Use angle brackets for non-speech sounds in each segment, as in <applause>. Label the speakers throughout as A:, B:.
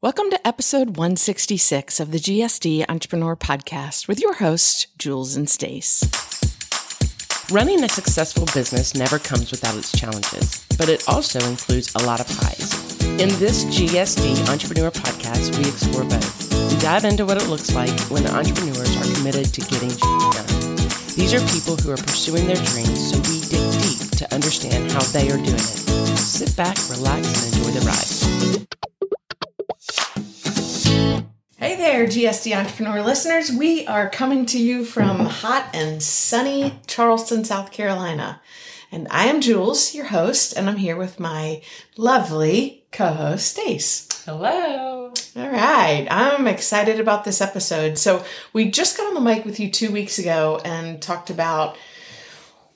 A: Welcome to episode 166 of the GSD Entrepreneur Podcast with your hosts, Jules and Stace.
B: Running a successful business never comes without its challenges, but it also includes a lot of highs. In this GSD Entrepreneur Podcast, we explore both. We dive into what it looks like when the entrepreneurs are committed to getting done. These are people who are pursuing their dreams, so we dig deep to understand how they are doing it. Sit back, relax, and enjoy the ride.
A: Hey there, GSD Entrepreneur listeners. We are coming to you from hot and sunny Charleston, South Carolina. And I am Jules, your host, and I'm here with my lovely co host, Stace.
B: Hello.
A: All right, I'm excited about this episode. So, we just got on the mic with you two weeks ago and talked about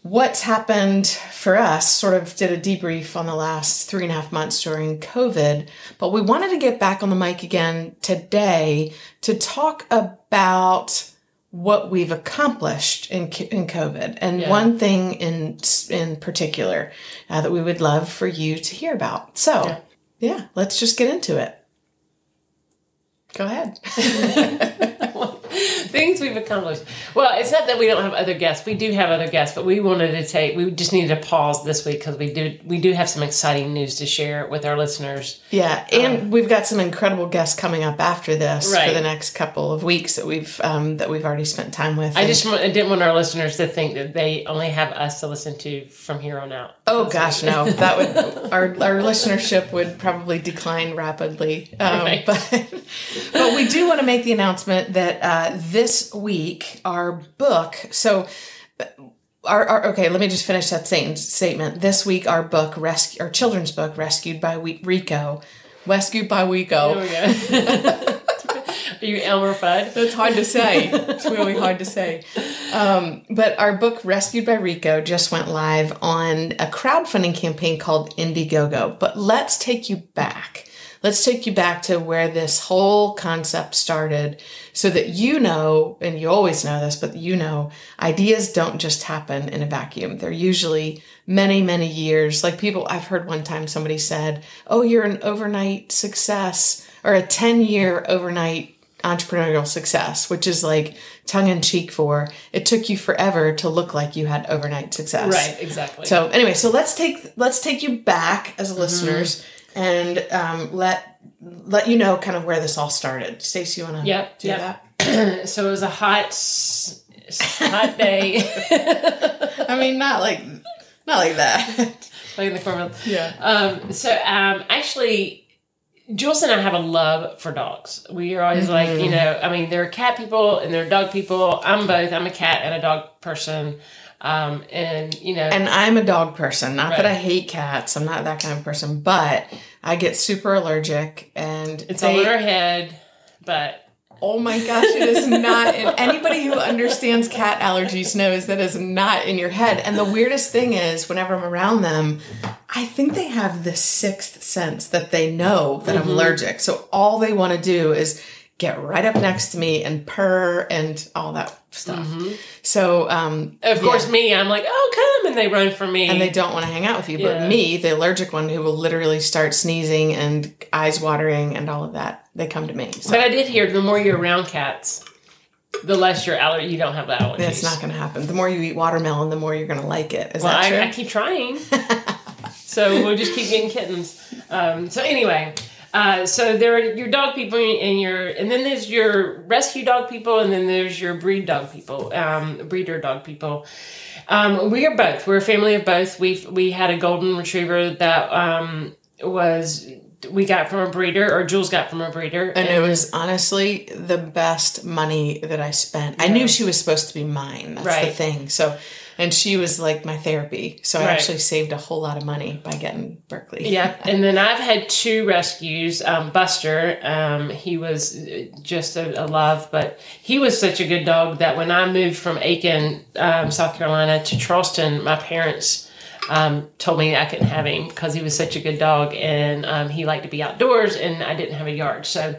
A: what's happened for us, sort of did a debrief on the last three and a half months during COVID. But we wanted to get back on the mic again today to talk about what we've accomplished in, in COVID and
B: Yeah.
A: one thing in in particular uh, that we would love for you to hear about. So,
B: Yeah.
A: yeah, let's just get into it. Go ahead. <laughs> <laughs>
B: Things we've accomplished. Well, it's not that we don't have other guests. We do have other guests, but we wanted to take. We just needed to pause this week because we do. We do have some exciting news to share with our listeners.
A: Yeah, and we've got some incredible guests coming up after this for the next couple of weeks that we've um, that we've already spent time with.
B: I just I didn't want our listeners to think that they only have us to listen to from here on out.
A: oh gosh, no, that would our our listenership would probably decline rapidly. Um,
B: Right.
A: But <laughs> but we do want to make the announcement that uh, this week our book. So. Our, our, okay, let me just finish that same statement. This week, our book, rescue, our children's book, "Rescued by we- Rico," rescued by Rico.
B: We. <laughs> Are you Elmer Fudd?
A: That's hard to say. It's really hard to say. Um, but our book, Rescued by Rico, just went live on a crowdfunding campaign called Indiegogo. But let's take you back. Let's take you back to where this whole concept started so that you know, and you always know this, but you know, ideas don't just happen in a vacuum. They're usually many, many years. Like people, I've heard one time somebody said, Oh, you're an overnight success or a 10 year overnight entrepreneurial success, which is like tongue in cheek for it took you forever to look like you had overnight success.
B: Right, exactly.
A: So anyway, so let's take let's take you back as listeners mm-hmm. And um, let let you know kind of where this all started. Stacey, you want to
B: Yep,
A: do
B: yep.
A: that? <clears throat>
B: so it was a hot, hot <laughs> day. <laughs>
A: I mean, not like not like that. <laughs>
B: like in the cornfield.
A: yeah.
B: Um, so um, actually, Jules and I have a love for dogs. We are always like, you know, I mean, there are cat people and there are dog people. I'm both. I'm a cat and a dog person. Um, and you know,
A: And I'm a dog person. Not that I hate cats. I'm not that kind of person, but I get super allergic and
B: it's
A: they-
B: all in our head. But
A: Oh my gosh, it is not. And anybody who understands cat allergies knows that is not in your head. And the weirdest thing is, whenever I'm around them, I think they have this sixth sense that they know that I'm allergic. So all they want to do is get right up next to me and purr and all that stuff. So, um,
B: of
A: yeah.
B: course, me, I'm like, oh, come, and they run for me.
A: and they don't want to hang out with you. But
B: Yeah.
A: me, the allergic one who will literally start sneezing and eyes watering and all of that, they come to me. So
B: but I did hear the more you're around cats, the less your allergy. You don't have that allergies.
A: That's not going to happen. The more you eat watermelon, the more you're going to like it. Is
B: Well,
A: that true?
B: I, I keep trying. <laughs> so we'll just keep getting kittens. Um, so anyway, uh, so there are your dog people and your, and then there's your rescue dog people, and then there's your breed dog people, um, breeder dog people. Um, we are both. We're a family of both. We we had a golden retriever that um, was we got from a breeder, or Jules got from a breeder,
A: and it was honestly the best money that I spent. I knew she was supposed to be mine. That's the thing. So, and she was like my therapy. So I
B: Right.
A: actually saved a whole lot of money by getting Berkeley.
B: Yeah, <laughs> and then I've had two rescues. Um, Buster, um, he was uh, just a, a love, but he was such a good dog that when I moved from Aiken, um, South Carolina, to Charleston, my parents um, told me I couldn't have him because he was such a good dog and um, he liked to be outdoors, and I didn't have a yard. So,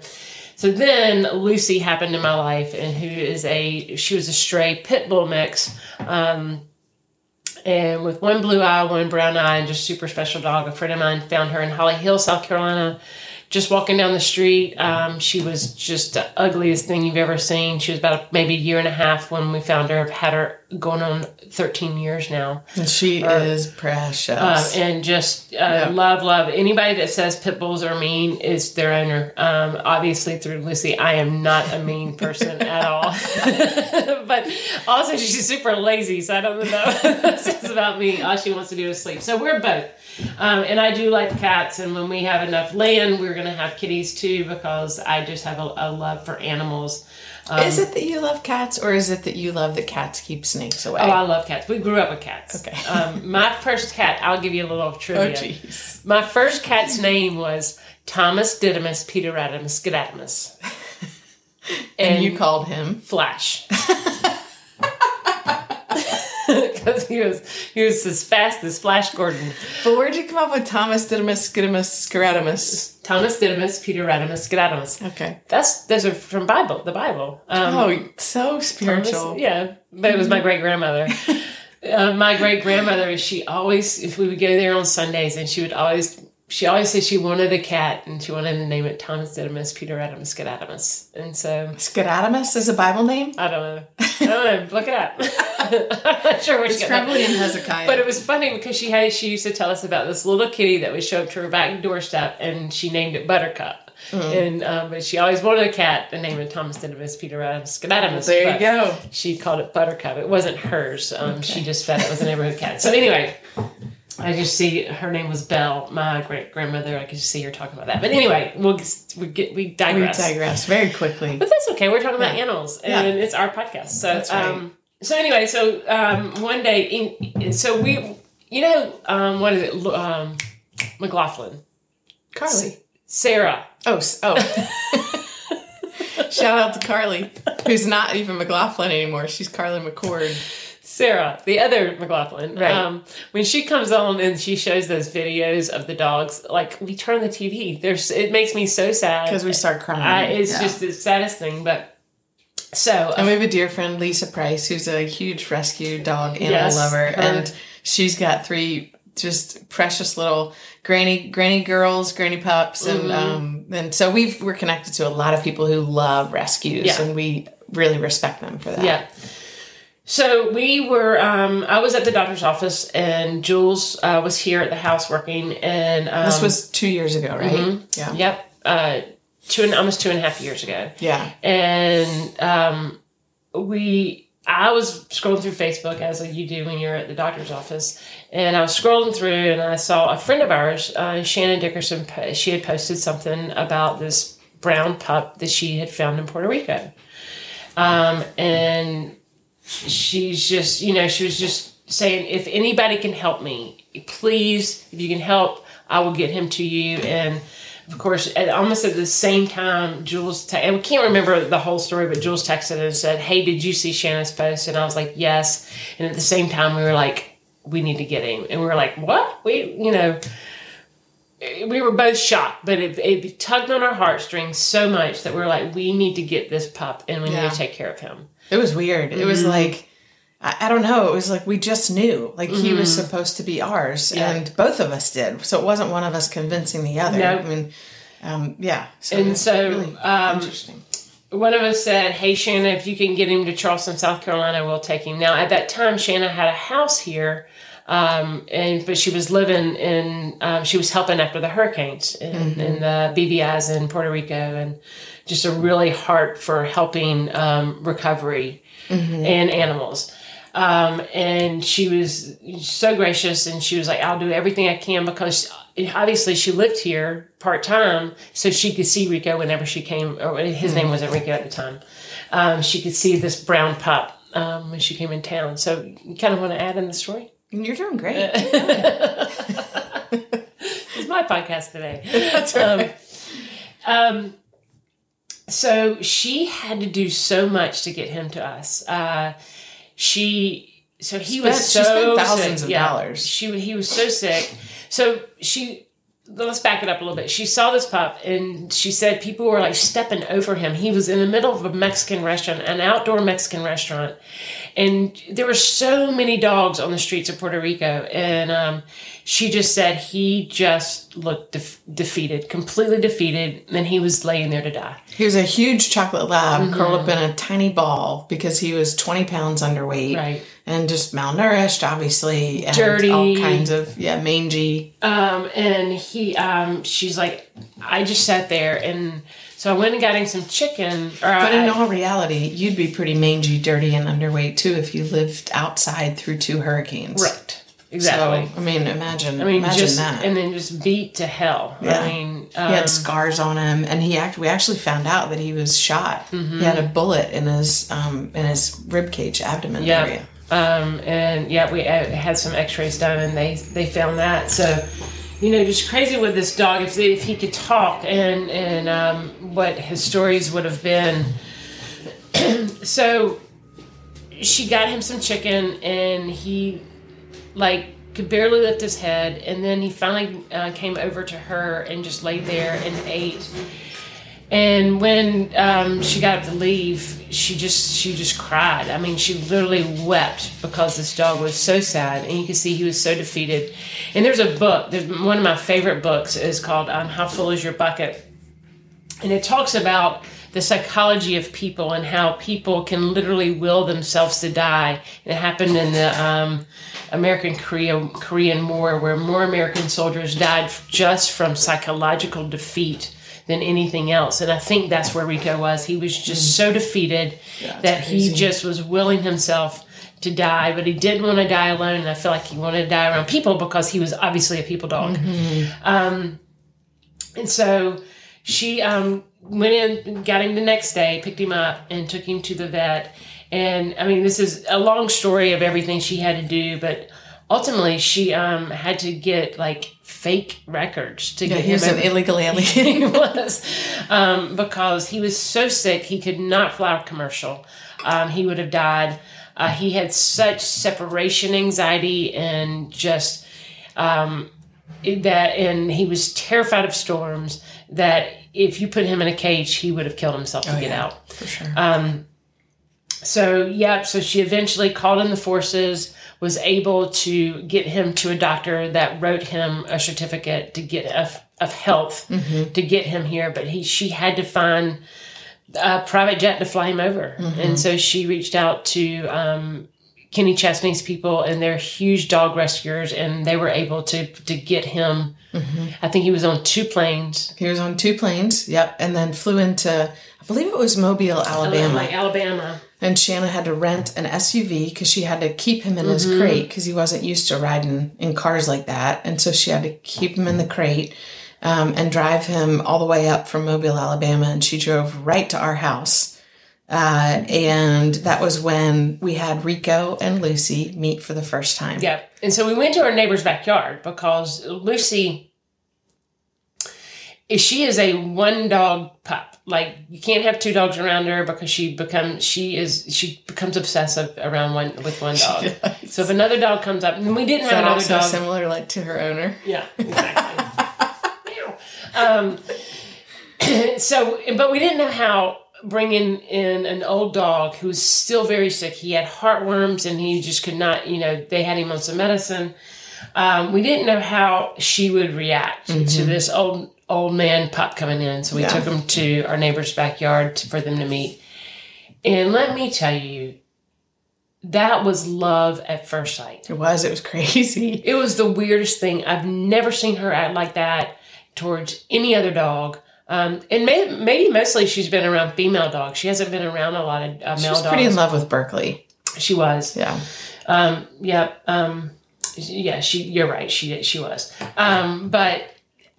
B: so then Lucy happened in my life, and who is a she was a stray pit bull mix. Um, and with one blue eye, one brown eye, and just super special dog. A friend of mine found her in Holly Hill, South Carolina, just walking down the street. Um, she was just the ugliest thing you've ever seen. She was about maybe a year and a half when we found her. Had her going on 13 years now.
A: And she is precious.
B: Uh, and just uh, love, love. Anybody that says pit bulls are mean is their owner. Um, obviously, through Lucy, I am not a mean person at all. <laughs> but also, she's super lazy, so I don't know <laughs> what that says about me. All she wants to do is sleep. So we're both. Um, and I do like cats, and when we have enough land, we're going to have kitties too because I just have a, a love for animals. Um,
A: is it that you love cats, or is it that you love that cats keep snakes away?
B: Oh, I love cats. We grew up with cats.
A: Okay.
B: um, my first cat, I'll give you a little <laughs>
A: Oh,
B: trivia.
A: jeez.
B: my first cat's name was Thomas Didymus Peter Radimus Skedatimus. <laughs>
A: And you called him.
B: Flash. <laughs> He was he was as fast as Flash Gordon.
A: But where'd you come up with Thomas Didymus Skidimus Scaradimus?
B: Thomas Didymus Peter Radimus Skedatimus.
A: Okay.
B: That's those are from Bible, the Bible. Um,
A: Oh, so spiritual.
B: Yeah, but it was my great grandmother. <laughs> uh, my great grandmother, she always, if we would go there on Sundays, and she would always, she always said she wanted a cat, and she wanted to name it Thomas Didymus Peter Adamus Skedatimus. And so
A: Skedatimus is a Bible name?
B: I don't know, I don't know, look it up. <laughs> I'm not sure she
A: It's probably in Hezekiah.
B: But it was funny because she had she used to tell us about this little kitty that would show up to her back doorstep, and she named it Buttercup.
A: Mm.
B: And um, but she always wanted a cat The name of Thomas Didymus Peter Adamus Skedatimus.
A: there you go.
B: she called it Buttercup. It wasn't hers. Um, She just fed it. It was a neighborhood cat. So anyway, I just see her name was Belle, my great grandmother. I could just see her talking about that. But anyway, we'll we get we
A: We
B: digress.
A: digress very quickly.
B: But that's okay. We're talking about
A: Yeah.
B: animals,
A: Yeah.
B: and it's our podcast. So
A: That's right.
B: um, so anyway, so um, one day, in, so we, you know, um, what is it? Um, McLaughlin,
A: Carly.
B: Sarah.
A: Oh, s- oh. <laughs> Shout out to Carly, who's not even McLaughlin anymore. She's Carly McCord.
B: Sarah, the other McLaughlin,
A: Right.
B: um, when she comes on and she shows those videos of the dogs, like we turn the TV. There's, it makes me so sad
A: Because we start crying.
B: I, it's
A: Yeah.
B: just the saddest thing. But so
A: And we have a dear friend, Lisa Price, who's a huge rescue dog animal
B: Yes,
A: lover,
B: her-
A: and she's got three just precious little granny granny girls, granny pups, and
B: Mm-hmm.
A: um, and so we've we're connected to a lot of people who love rescues,
B: Yeah.
A: and we really respect them for that.
B: Yeah. So we were. Um, I was at the doctor's office, and Jules uh, was here at the house working. And um,
A: This was two years ago, right?
B: Mm-hmm.
A: Yeah,
B: yep, uh, two and almost two and a half years ago.
A: yeah.
B: And um, we, I was scrolling through Facebook as you do when you're at the doctor's office, and I was scrolling through, and I saw a friend of ours, uh, Shannon Dickerson. She had posted something about this brown pup that she had found in Puerto Rico, um, and she's just, you know, she was just saying, if anybody can help me, please, if you can help, I will get him to you. And of course, at almost at the same time, Jules, te- and we can't remember the whole story, but Jules texted and said, Hey, did you see Shannon's post? And I was like, Yes. And at the same time, we were like, We need to get him. And we were like, What? We, you know, we were both shocked, but it, it tugged on our heartstrings so much that we are like, We need to get this pup and we
A: Yeah.
B: need to take care of him.
A: It was weird. It
B: Mm-hmm.
A: was like I, I don't know. It was like we just knew, like he was supposed to be ours,
B: Mm-hmm. Yeah.
A: and both of us did. So it wasn't one of us convincing the other.
B: No.
A: I mean, um, yeah. So
B: And so,
A: really
B: um,
A: interesting.
B: one of us said, "Hey Shanna, if you can get him to Charleston, South Carolina, we'll take him." Now, at that time, Shanna had a house here, um, and but she was living in, um, she was helping after the hurricanes and, and the BBIs in Puerto Rico, and just a really heart for helping um, recovery and animals. Um, and she was so gracious, and she was like, "I'll do everything I can," because obviously she lived here part time, so she could see Rico whenever she came. Or his name wasn't Rico at the time. Um, she could see this brown pup um, when she came in town. So, you kind of want to add in the story?
A: You're doing great. <laughs>
B: It's my podcast today. <laughs>
A: That's right.
B: So she had to do so much to get him to us. Uh, she so he was so
A: she spent thousands
B: sick.
A: of
B: Yeah.
A: dollars.
B: She he was so sick. So she let's back it up a little bit. She saw this pup and she said people were like stepping over him. He was in the middle of a Mexican restaurant, an outdoor Mexican restaurant, and there were so many dogs on the streets of Puerto Rico, and um, she just said he just looked def- defeated, completely defeated, and he was laying there to die.
A: He was a huge chocolate lab
B: Mm-hmm.
A: curled up in a tiny ball because he was 20 pounds underweight
B: Right.
A: And just malnourished, obviously. And
B: Dirty.
A: All kinds of, yeah, mangy.
B: Um, and he, um, she's like, I just sat there, and so I went and got him some chicken. Or
A: But in
B: I-
A: all reality, you'd be pretty mangy, dirty, and underweight too if you lived outside through two hurricanes.
B: right, exactly.
A: So, I mean, imagine,
B: I mean,
A: imagine
B: just
A: that.
B: and then just beat to hell.
A: Yeah.
B: I mean,
A: he
B: um,
A: had scars on him, and he act. We actually found out that he was shot.
B: Mm-hmm.
A: He had a bullet in his um, in his rib cage, abdomen
B: Yeah.
A: area.
B: Um, and yeah, we had some X-rays done, and they they found that. So, you know, just crazy with this dog. If if he could talk, and and um, what his stories would have been. <clears throat> so, she got him some chicken, and he like could barely lift his head, and then he finally uh, came over to her and just laid there and ate. And when um, she got up to leave, she just she just cried. I mean, she literally wept because this dog was so sad, and you can see he was so defeated. And there's a book. There's one of my favorite books is called um, "How Full Is Your Bucket," and it talks about the psychology of people and how people can literally will themselves to die. It happened in the um, American Korea, Korean War, where more American soldiers died just from psychological defeat than anything else. And I think that's where Rico was. He was just so defeated that he just was willing himself to die, but he didn't want to die alone. And I feel like he wanted to die around people because he was obviously a people dog. Um, and so she um, went in, got him the next day, picked him up, and took him to the vet. And I mean, this is a long story of everything she had to do, but ultimately she um, had to get like fake records to
A: Yeah,
B: get
A: he was
B: him
A: an
B: over-
A: illegal <laughs> alien.
B: he was um, because he was so sick he could not fly a commercial. Um, he would have died. Uh, he had such separation anxiety and just um, that, and he was terrified of storms. That if you put him in a cage, he would have killed himself to get
A: yeah.
B: out.
A: For sure.
B: Um, so yeah, so she eventually called in the forces, was able to get him to a doctor that wrote him a certificate to get of, of health mm-hmm. to get him here. But he she had to find a private jet to fly him over, mm-hmm. and so she reached out to um, Kenny Chesney's people, and they're huge dog rescuers, and they were able to to get him. Mm-hmm. I think he was on two planes,
A: he was on two planes. Yep, and then flew into, I believe it was Mobile, Alabama.
B: like Alabama.
A: And Shanna had to rent an SUV because she had to keep him in his crate because he wasn't used to riding in cars like that. And so she had to keep him in the crate um, and drive him all the way up from Mobile, Alabama. And she drove right to our house. Uh, and that was when we had Rico and Lucy meet for the first time.
B: Yeah. And so we went to our neighbor's backyard because Lucy is she is a one dog pup. Like you can't have two dogs around her because she becomes she is she becomes obsessive around one with one dog. so if another dog comes up and we didn't
A: Is
B: have another dog.
A: similar like to her owner?
B: Yeah, exactly. <laughs> Um, <clears throat> so, but we didn't know how bringing in an old dog who was still very sick. He had heartworms and he just could not, you know, they had him on some medicine. Um, we didn't know how she would react to this old old man pup coming in. So we
A: Yeah.
B: took him to our neighbor's backyard to, for them to meet. And let me tell you, that was love at first sight.
A: It was. It was crazy. <laughs>
B: It was the weirdest thing. I've never seen her act like that towards any other dog. Um, and may, maybe mostly she's been around female dogs. She hasn't been around a lot of uh,
A: She
B: male
A: was
B: dogs.
A: pretty in love with Berkeley.
B: She was.
A: Yeah.
B: Um, yeah. Um, yeah. She. You're right. She. She was. Um, but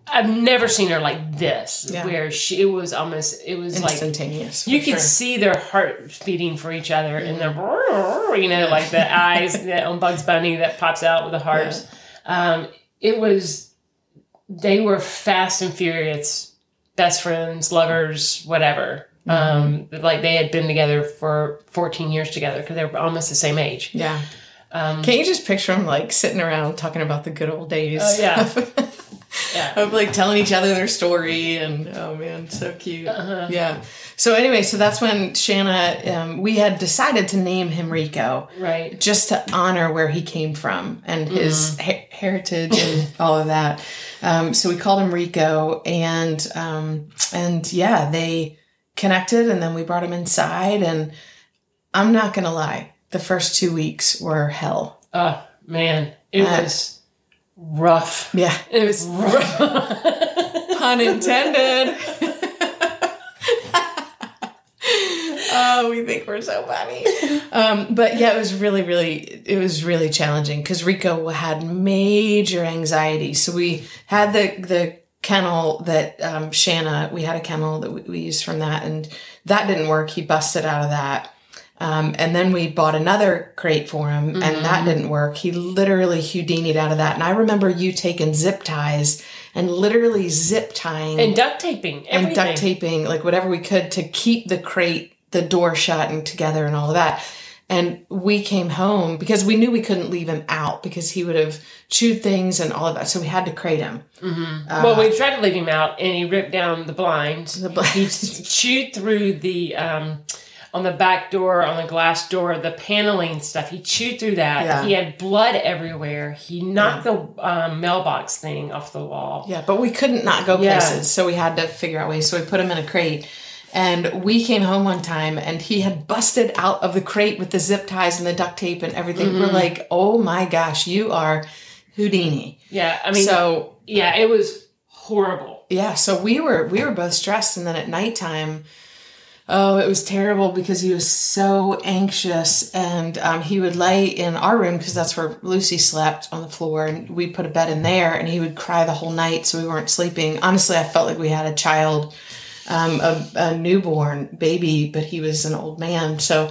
B: I've never seen her like this,
A: Yeah.
B: where she. It was almost. It was like
A: Instantaneous.
B: you
A: for
B: could see their heart beating for each other and their you know like the <laughs> eyes that on bugs bunny that pops out with the hearts um, it was they were fast and furious best friends lovers whatever um, like they had been together for 14 years together because they were almost the same age
A: Yeah.
B: um,
A: Can you just picture them like sitting around talking about the good old days?
B: Oh, yeah. <laughs> Yeah. <laughs>
A: of like telling each other their story and oh man so cute
B: Uh-huh.
A: yeah so anyway so that's when shanna um, we had decided to name him rico
B: Right.
A: just to honor where he came from and his he- heritage and <laughs> all of that um, so we called him rico and um, and yeah they connected and then we brought him inside and i'm not gonna lie the first two weeks were hell
B: Oh man, it
A: Uh,
B: was rough.
A: yeah
B: It was rough. <laughs>
A: pun intended. oh, we think we're so funny. Um, but yeah, it was really, really, it was really challenging because Rico had major anxiety. So we had the the kennel that um, Shanna, we had a kennel that we, we used from that, and that didn't work. He busted out of that. Um, and then we bought another crate for him, and that didn't work. He literally Houdini'd out of that. And I remember you taking zip ties and literally zip tying
B: and duct taping. Everything.
A: and duct taping, like whatever we could to keep the crate, the door shut and together and all of that. And we came home because we knew we couldn't leave him out because he would have chewed things and all of that. So we had to crate him.
B: well, we tried to leave him out, and he ripped down the blinds.
A: The blinds.
B: He chewed through the um, on the back door, on the glass door, the paneling stuff. He chewed through that.
A: Yeah.
B: He had blood everywhere. He knocked the um, mailbox thing off the wall.
A: Yeah, but we couldn't not go
B: Yeah.
A: places. So we had to figure out ways. So we put him in a crate. And we came home one time and he had busted out of the crate with the zip ties and the duct tape and everything. We're like, oh my gosh, you are Houdini.
B: Yeah, I mean,
A: so
B: yeah, it was horrible.
A: yeah so we were we were both stressed and then at nighttime oh it was terrible because he was so anxious and um, he would lay in our room because that's where lucy slept on the floor and we put a bed in there and he would cry the whole night so we weren't sleeping. Honestly i felt like we had a child um, a, a newborn baby but he was an old man. So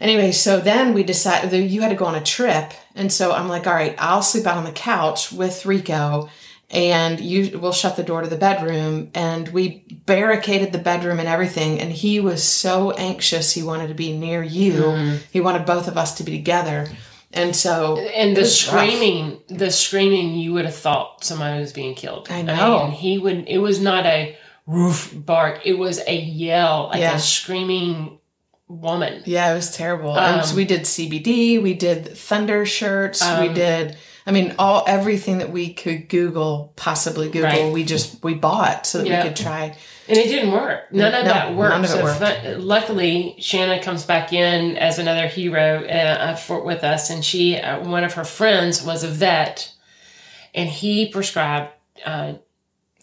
A: anyway so then we decided that you had to go on a trip and so i'm like all right i'll sleep out on the couch with rico and you will shut the door to the bedroom and we barricaded the bedroom and everything and he was so anxious he wanted to be near you he wanted both of us to be together and so
B: And the
A: was rough.
B: screaming, the screaming, you would have thought somebody was being killed.
A: I know.
B: mean, he would. It was not a roof bark. It was a yell, like
A: Yeah.
B: a screaming woman.
A: yeah it was terrible and so
B: Um,
A: we did cbd we did thunder shirts we
B: Um,
A: did i mean all everything that we could google possibly google
B: Right.
A: we just we bought so that
B: Yeah.
A: we could try
B: And it didn't work. None of
A: No,
B: that worked.
A: none of it
B: so
A: worked.
B: fu- luckily, Shanna comes back in as another hero uh, for, with us, and she, uh, one of her friends, was a vet, and he prescribed uh,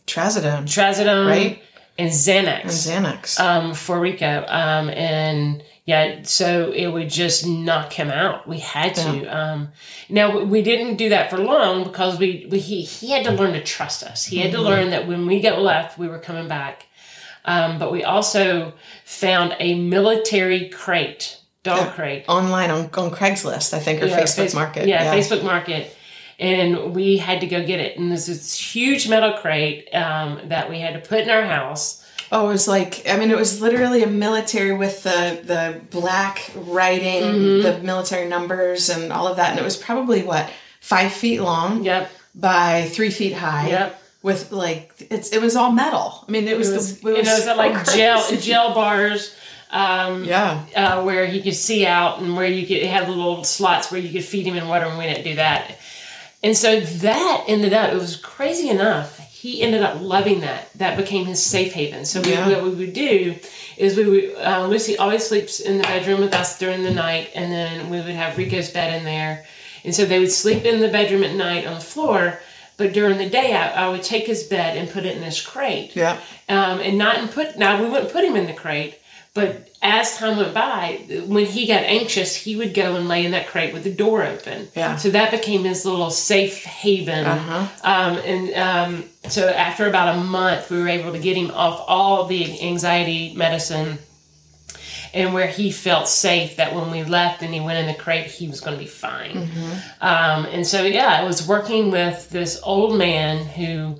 A: trazodone
B: trazodone
A: Right.
B: and Xanax.
A: and xanax
B: um, for Rico. Um, and yeah, so it would just knock him out. We had to. Um, now we didn't do that for long because we, we he he had to learn to trust us. He had to learn that when we got left, we were coming back. Um, but we also found a military crate, dog
A: Yeah.
B: crate,
A: online on, on craigslist i think or
B: yeah,
A: facebook
B: Face-
A: market
B: Yeah, Facebook Market. And we had to go get it. And there's this huge metal crate um, that we had to put in our house.
A: Oh, it was like I mean, it was literally a military with the the black writing,
B: Mm-hmm.
A: the military numbers, and all of that. And it was probably what five feet long
B: Yep.
A: by three feet high.
B: Yep.
A: With like it's it was all metal. I mean, it was,
B: It was,
A: the it
B: know, it was
A: so
B: like gel
A: crazy. <laughs>
B: gel bars um,
A: Yeah,
B: uh, where he could see out and where you could it had little slots where you could feed him in water and we didn't do that. And so that ended up, it was crazy enough. He ended up loving that. That became his safe haven. So we,
A: Yeah.
B: what we would do is we would, uh, Lucy always sleeps in the bedroom with us during the night, and then we would have Rico's bed in there. And so they would sleep in the bedroom at night on the floor, but during the day, I, I would take his bed and put it in this crate
A: yeah,
B: um, and not in put. Now we wouldn't put him in the crate, but as time went by, when he got anxious, he would go and lay in that crate with the door open.
A: Yeah.
B: So that became his little safe haven.
A: Uh-huh.
B: Um, and um, so after about a month, we were able to get him off all the anxiety medicine. And where he felt safe that when we left and he went in the crate, he was going to be fine. Um, and so, yeah, I was working with this old man who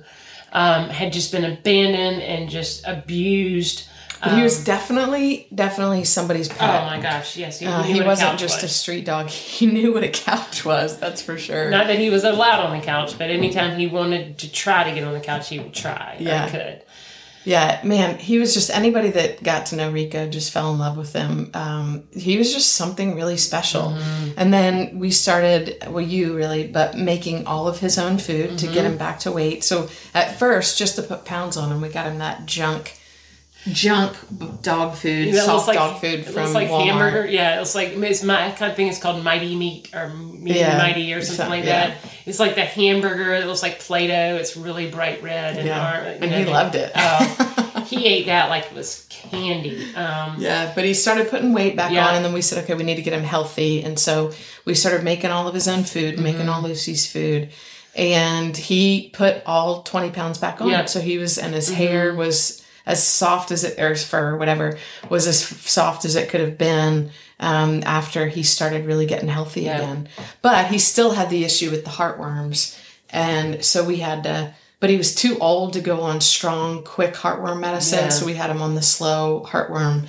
B: um, had just been abandoned and just abused.
A: But he was definitely, definitely somebody's pet.
B: Oh my gosh, yes. He,
A: Uh, he wasn't just a street dog. <laughs> He knew what a couch was. That's for sure.
B: Not that he was allowed on the couch, but anytime he wanted to try to get on the couch, he would try.
A: Yeah.
B: Could.
A: Yeah, man, he was just anybody that got to know Rico just fell in love with him. Um, he was just something really special.
B: Mm-hmm.
A: And then we started, well, you really, but making all of his own food to get
B: Mm-hmm.
A: him back to weight. So at first, just to put pounds on him, we got him that junk, junk dog food,
B: That
A: soft
B: like,
A: dog food
B: it
A: from
B: looks like
A: Walmart.
B: hamburger. Yeah, it's like it's my I kind of think it's called Mighty Meat or Meaty
A: Yeah,
B: Mighty or something
A: so-
B: like
A: yeah.
B: that. It's like the hamburger. It looks like Play-Doh. It's really bright red and
A: Yeah,
B: orange,
A: and
B: know,
A: he loved it.
B: Oh, <laughs> he ate that like it was candy. Um,
A: Yeah, but he started putting weight back
B: Yeah.
A: on, and then we said, okay, we need to get him healthy, and so we started making all of his own food,
B: Mm-hmm.
A: making all Lucy's food, and he put all twenty pounds back on.
B: Yeah. Mm-hmm.
A: So he was, and his hair was as soft as it, or his fur, whatever, was as soft as it could have been. Um, after he started really getting healthy
B: Yeah.
A: again, but he still had the issue with the heartworms, and so we had to. But he was too old to go on strong, quick heartworm medicine,
B: Yeah.
A: so we had him on the slow heartworm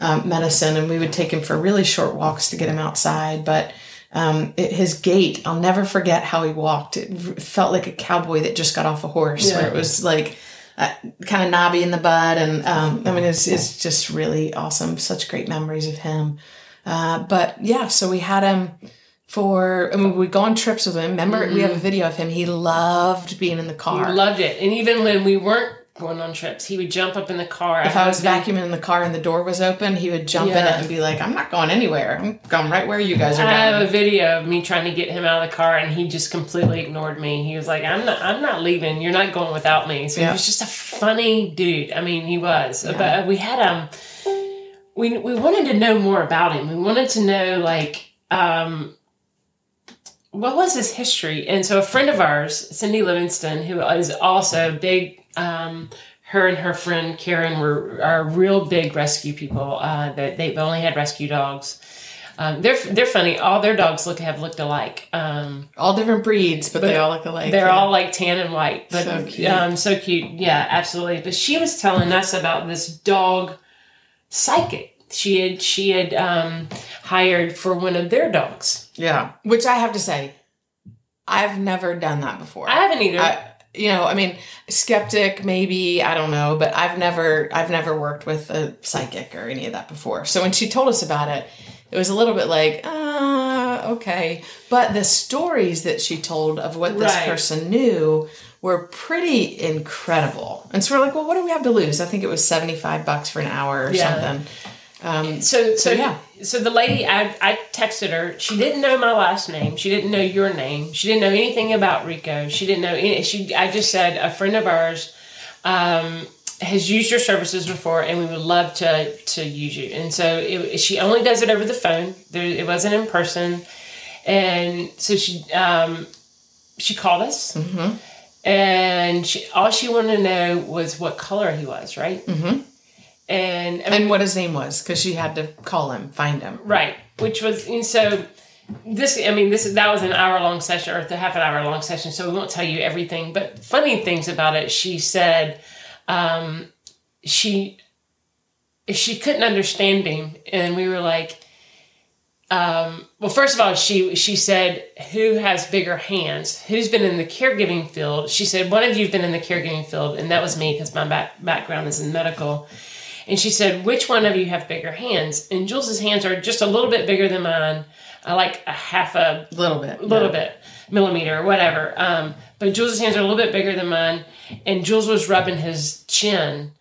A: um, medicine, and we would take him for really short walks to get him outside. But um, it, his gait, I'll never forget how he walked. It felt like a cowboy that just got off a horse, where it was like uh, kind of knobby in the bud. And um, I mean, it's, it's just really awesome. Such great memories of him. Uh, but yeah, so we had him for, I mean, we'd go on trips with him. Remember, we have a video of him. He loved being in the car.
B: he loved it, and even when we weren't going on trips, he would jump up in the car.
A: if I was vacuuming in the car and the door was open, he would jump in it and be like, I'm not going anywhere. I'm going right where you guys are
B: I have a video of me trying to get him out of the car, and he just completely ignored me. He was like, "I'm not, I'm not leaving. You're not going without me." So
A: Yeah.
B: he was just a funny dude. I mean, he was. But we had um, we we wanted to know more about him. We wanted to know like um, what was his history. And so a friend of ours, Cindy Livingston, who is also a big. Um, her and her friend Karen were are real big rescue people. Uh, that they've only had rescue dogs. Um, they're they're funny. All their dogs look have looked alike. Um,
A: all different breeds, but, they all look alike.
B: they're
A: yeah.
B: all like tan and white, but
A: So cute.
B: um, so cute. Yeah, absolutely. But she was telling us about this dog psychic. She had she had um, hired for one of their dogs.
A: Yeah. Which I have to say, I've never done that before.
B: I haven't either.
A: I, you know, I mean, skeptic, maybe, I don't know, but I've never, I've never worked with a psychic or any of that before. So when she told us about it, it was a little bit like, ah, okay. But the stories that she told of what this
B: Right.
A: person knew were pretty incredible. And so we're like, well, what do we have to lose? I think it was 75 bucks for an hour or
B: Yeah.
A: something. Um,
B: so so
A: yeah.
B: So the lady, I, I texted her. She didn't know my last name. She didn't know your name. She didn't know anything about Rico. She didn't know any. She I just said a friend of ours um, has used your services before, and we would love to to use you. And so it, she only does it over the phone. There, it wasn't in person, and so she um, she called us. And she, all she wanted to know was what color he was, right? Mm-hmm. And, I mean,
A: and what his name was, because she had to call him, find him.
B: Right, which was and so this. I mean, this that was an hour long session or the half an hour long session, so we won't tell you everything. But funny things about it, she said um, she she couldn't understand him, and we were like. Um, well, first of all, she she said, "Who has bigger hands? Who's been in the caregiving field?" She said, "One of you've been in the caregiving field, and that was me because my back, background is in medical." And she said, Which one of you have bigger hands? And Jules's hands are just a little bit bigger than mine, uh, like a half a
A: little bit.
B: little bit millimeter or whatever. Um, but Jules's hands are a little bit bigger than mine. And Jules was rubbing his chin.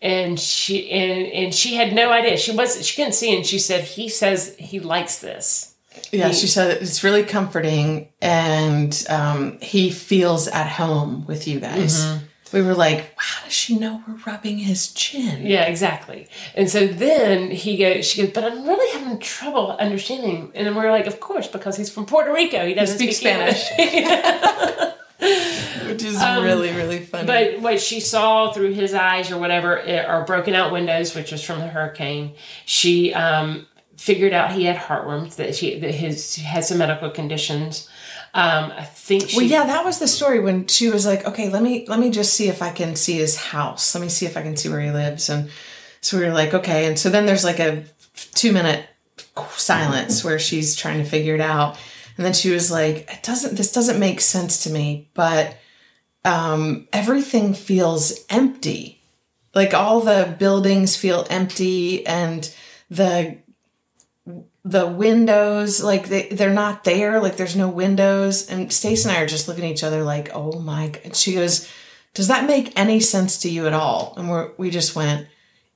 B: And she and, and she had no idea. She was she couldn't see, and she said he says he likes this.
A: Yeah, she said it's really comforting and um, he feels at home with you guys.
B: Mm-hmm.
A: We were like, how does she know we're rubbing his chin?
B: Yeah, exactly. And so then he goes, she goes, but I'm really having trouble understanding. And we're like, of course, because he's from Puerto Rico. He doesn't
A: speaks
B: speak
A: Spanish. <laughs> Which is really, really funny.
B: Um, But what she saw through his eyes or whatever are broken out windows, which was from the hurricane. She um, figured out he had heartworms, that she that his had some medical conditions. Um, I think she
A: well, yeah, that was the story when she was like, okay, let me let me just see if I can see his house. Let me see if I can see where he lives. And So we were like, okay. And so then there's like a two minute silence where she's trying to figure it out. And then she was like, it doesn't, this doesn't make sense to me, but um, everything feels empty. Like all the buildings feel empty and the the windows like they, they're not there like there's no windows. And stace and i are just looking at each other like oh my god she goes does that make any sense to you at all? And we're, we just went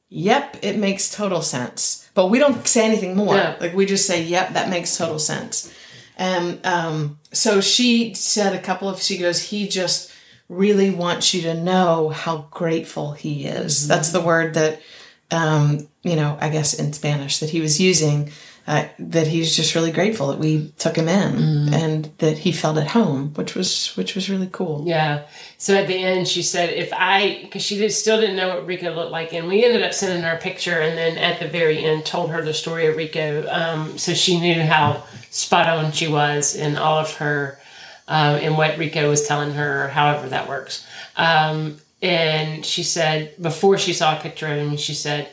A: yep it makes total sense. But we don't say anything more.
B: Yeah.
A: like we just say yep that makes total sense. And um, so she said a couple of she goes he just really wants you to know how grateful he is. That's the word that um, you know, I guess in Spanish that he was using, uh, that he's just really grateful that we took him in and that he felt at home, which was which was really cool.
B: Yeah. So at the end, she said, if I, because she did, still didn't know what Rico looked like. And we ended up sending her a picture and then at the very end told her the story of Rico. Um, so she knew how spot on she was in all of her, um, in what Rico was telling her, however that works. Um, and she said, before she saw a picture of him, she said,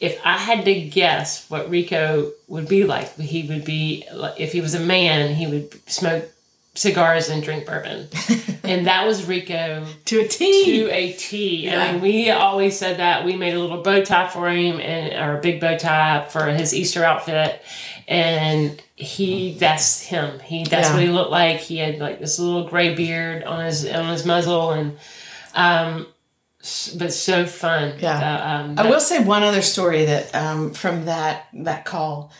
B: if I had to guess what Rico would be like, he would be, if he was a man, he would smoke cigars and drink bourbon. <laughs> and that was Rico
A: To a T.
B: to a T. I
A: Yeah.
B: mean, we always said that. We made a little bow tie for him and or a big bow tie for his Easter outfit. And he that's him. He that's
A: Yeah.
B: what he looked like. He had like this little gray beard on his on his muzzle and um but so fun.
A: Yeah.
B: Uh, um,
A: I will say one other story that um, from that that call.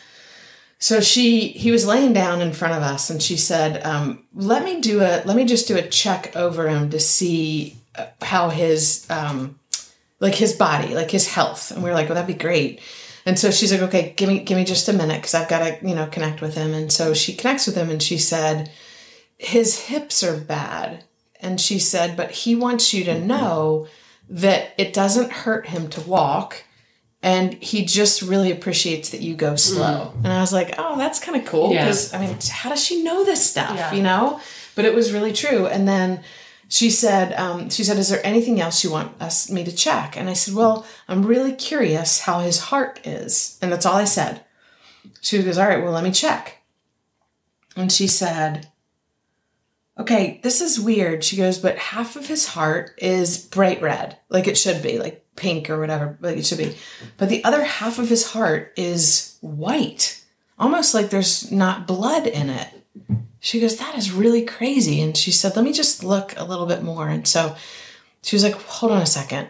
A: So she he was laying down in front of us, and she said, um, "Let me do a let me just do a check over him to see uh, how his um, like his body, like his health." And we were like, "Well, that'd be great." And so she's like, "Okay, give me give me just a minute because I've got to you know connect with him." And so she connects with him, and she said, "His hips are bad." And she said, "But he wants you to know." That it doesn't hurt him to walk and he just really appreciates that you go slow. And I was like, oh, that's kind of cool
B: Mm. Yeah.
A: because I mean, how does she know this stuff,
B: Yeah.
A: you know? But it was really true. And then she said, um, she said, is there anything else you want us me to check? And I said, well, I'm really curious how his heart is. And that's all I said. She goes, all right, well, let me check. And she said, okay, this is weird. She goes, but half of his heart is bright red, like it should be, like pink or whatever, like it should be. But the other half of his heart is white, almost like there's not blood in it. She goes, that is really crazy. And she said, let me just look a little bit more. And so she was like, hold on a second.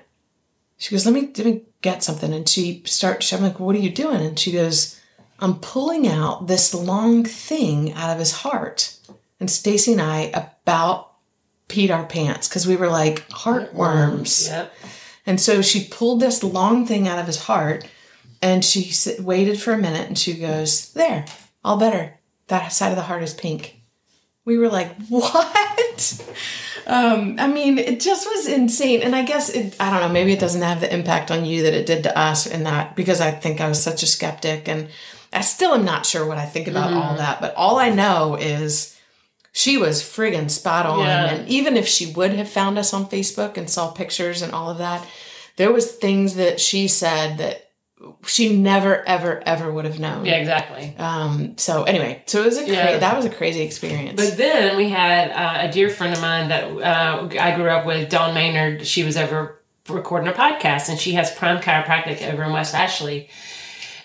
A: She goes, let me, let me get something. And she starts, I'm like, what are you doing? And she goes, I'm pulling out this long thing out of his heart. And Stacy and I about peed our pants because we were like heartworms.
B: Yep.
A: And so she pulled this long thing out of his heart and she waited for a minute and she goes, There, all better. That side of the heart is pink. We were like, What? Um, I mean, it just was insane. And I guess it, I don't know, maybe it doesn't have the impact on you that it did to us in that because I think I was such a skeptic and I still am not sure what I think about all that. But all I know is she was friggin' spot on.
B: Yeah.
A: And even if she would have found us on Facebook and saw pictures and all of that, there was things that she said that she never, ever, ever would have known.
B: Yeah, exactly.
A: Um. So anyway, so it was a cra-
B: Yeah.
A: that was a crazy experience.
B: But then we had uh, a dear friend of mine that uh, I grew up with, Dawn Maynard. She was over recording a podcast, and she has Prime Chiropractic over in West Ashley,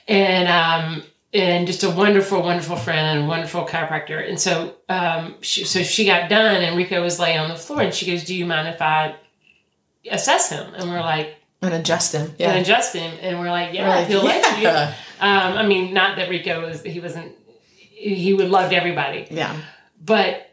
B: and um, and just a wonderful, wonderful friend and wonderful chiropractor. And so, um, she, so she got done, and Rico was laying on the floor, and she goes, "Do you mind if I assess him?" And we're like,
A: and adjust him.
B: yeah, "And
A: Yeah.
B: adjust him," and we're like, "Yeah,
A: We're like,
B: he'll let you."
A: yeah.
B: Um, I mean, not that Rico was he wasn't he would loved everybody,
A: Yeah.
B: but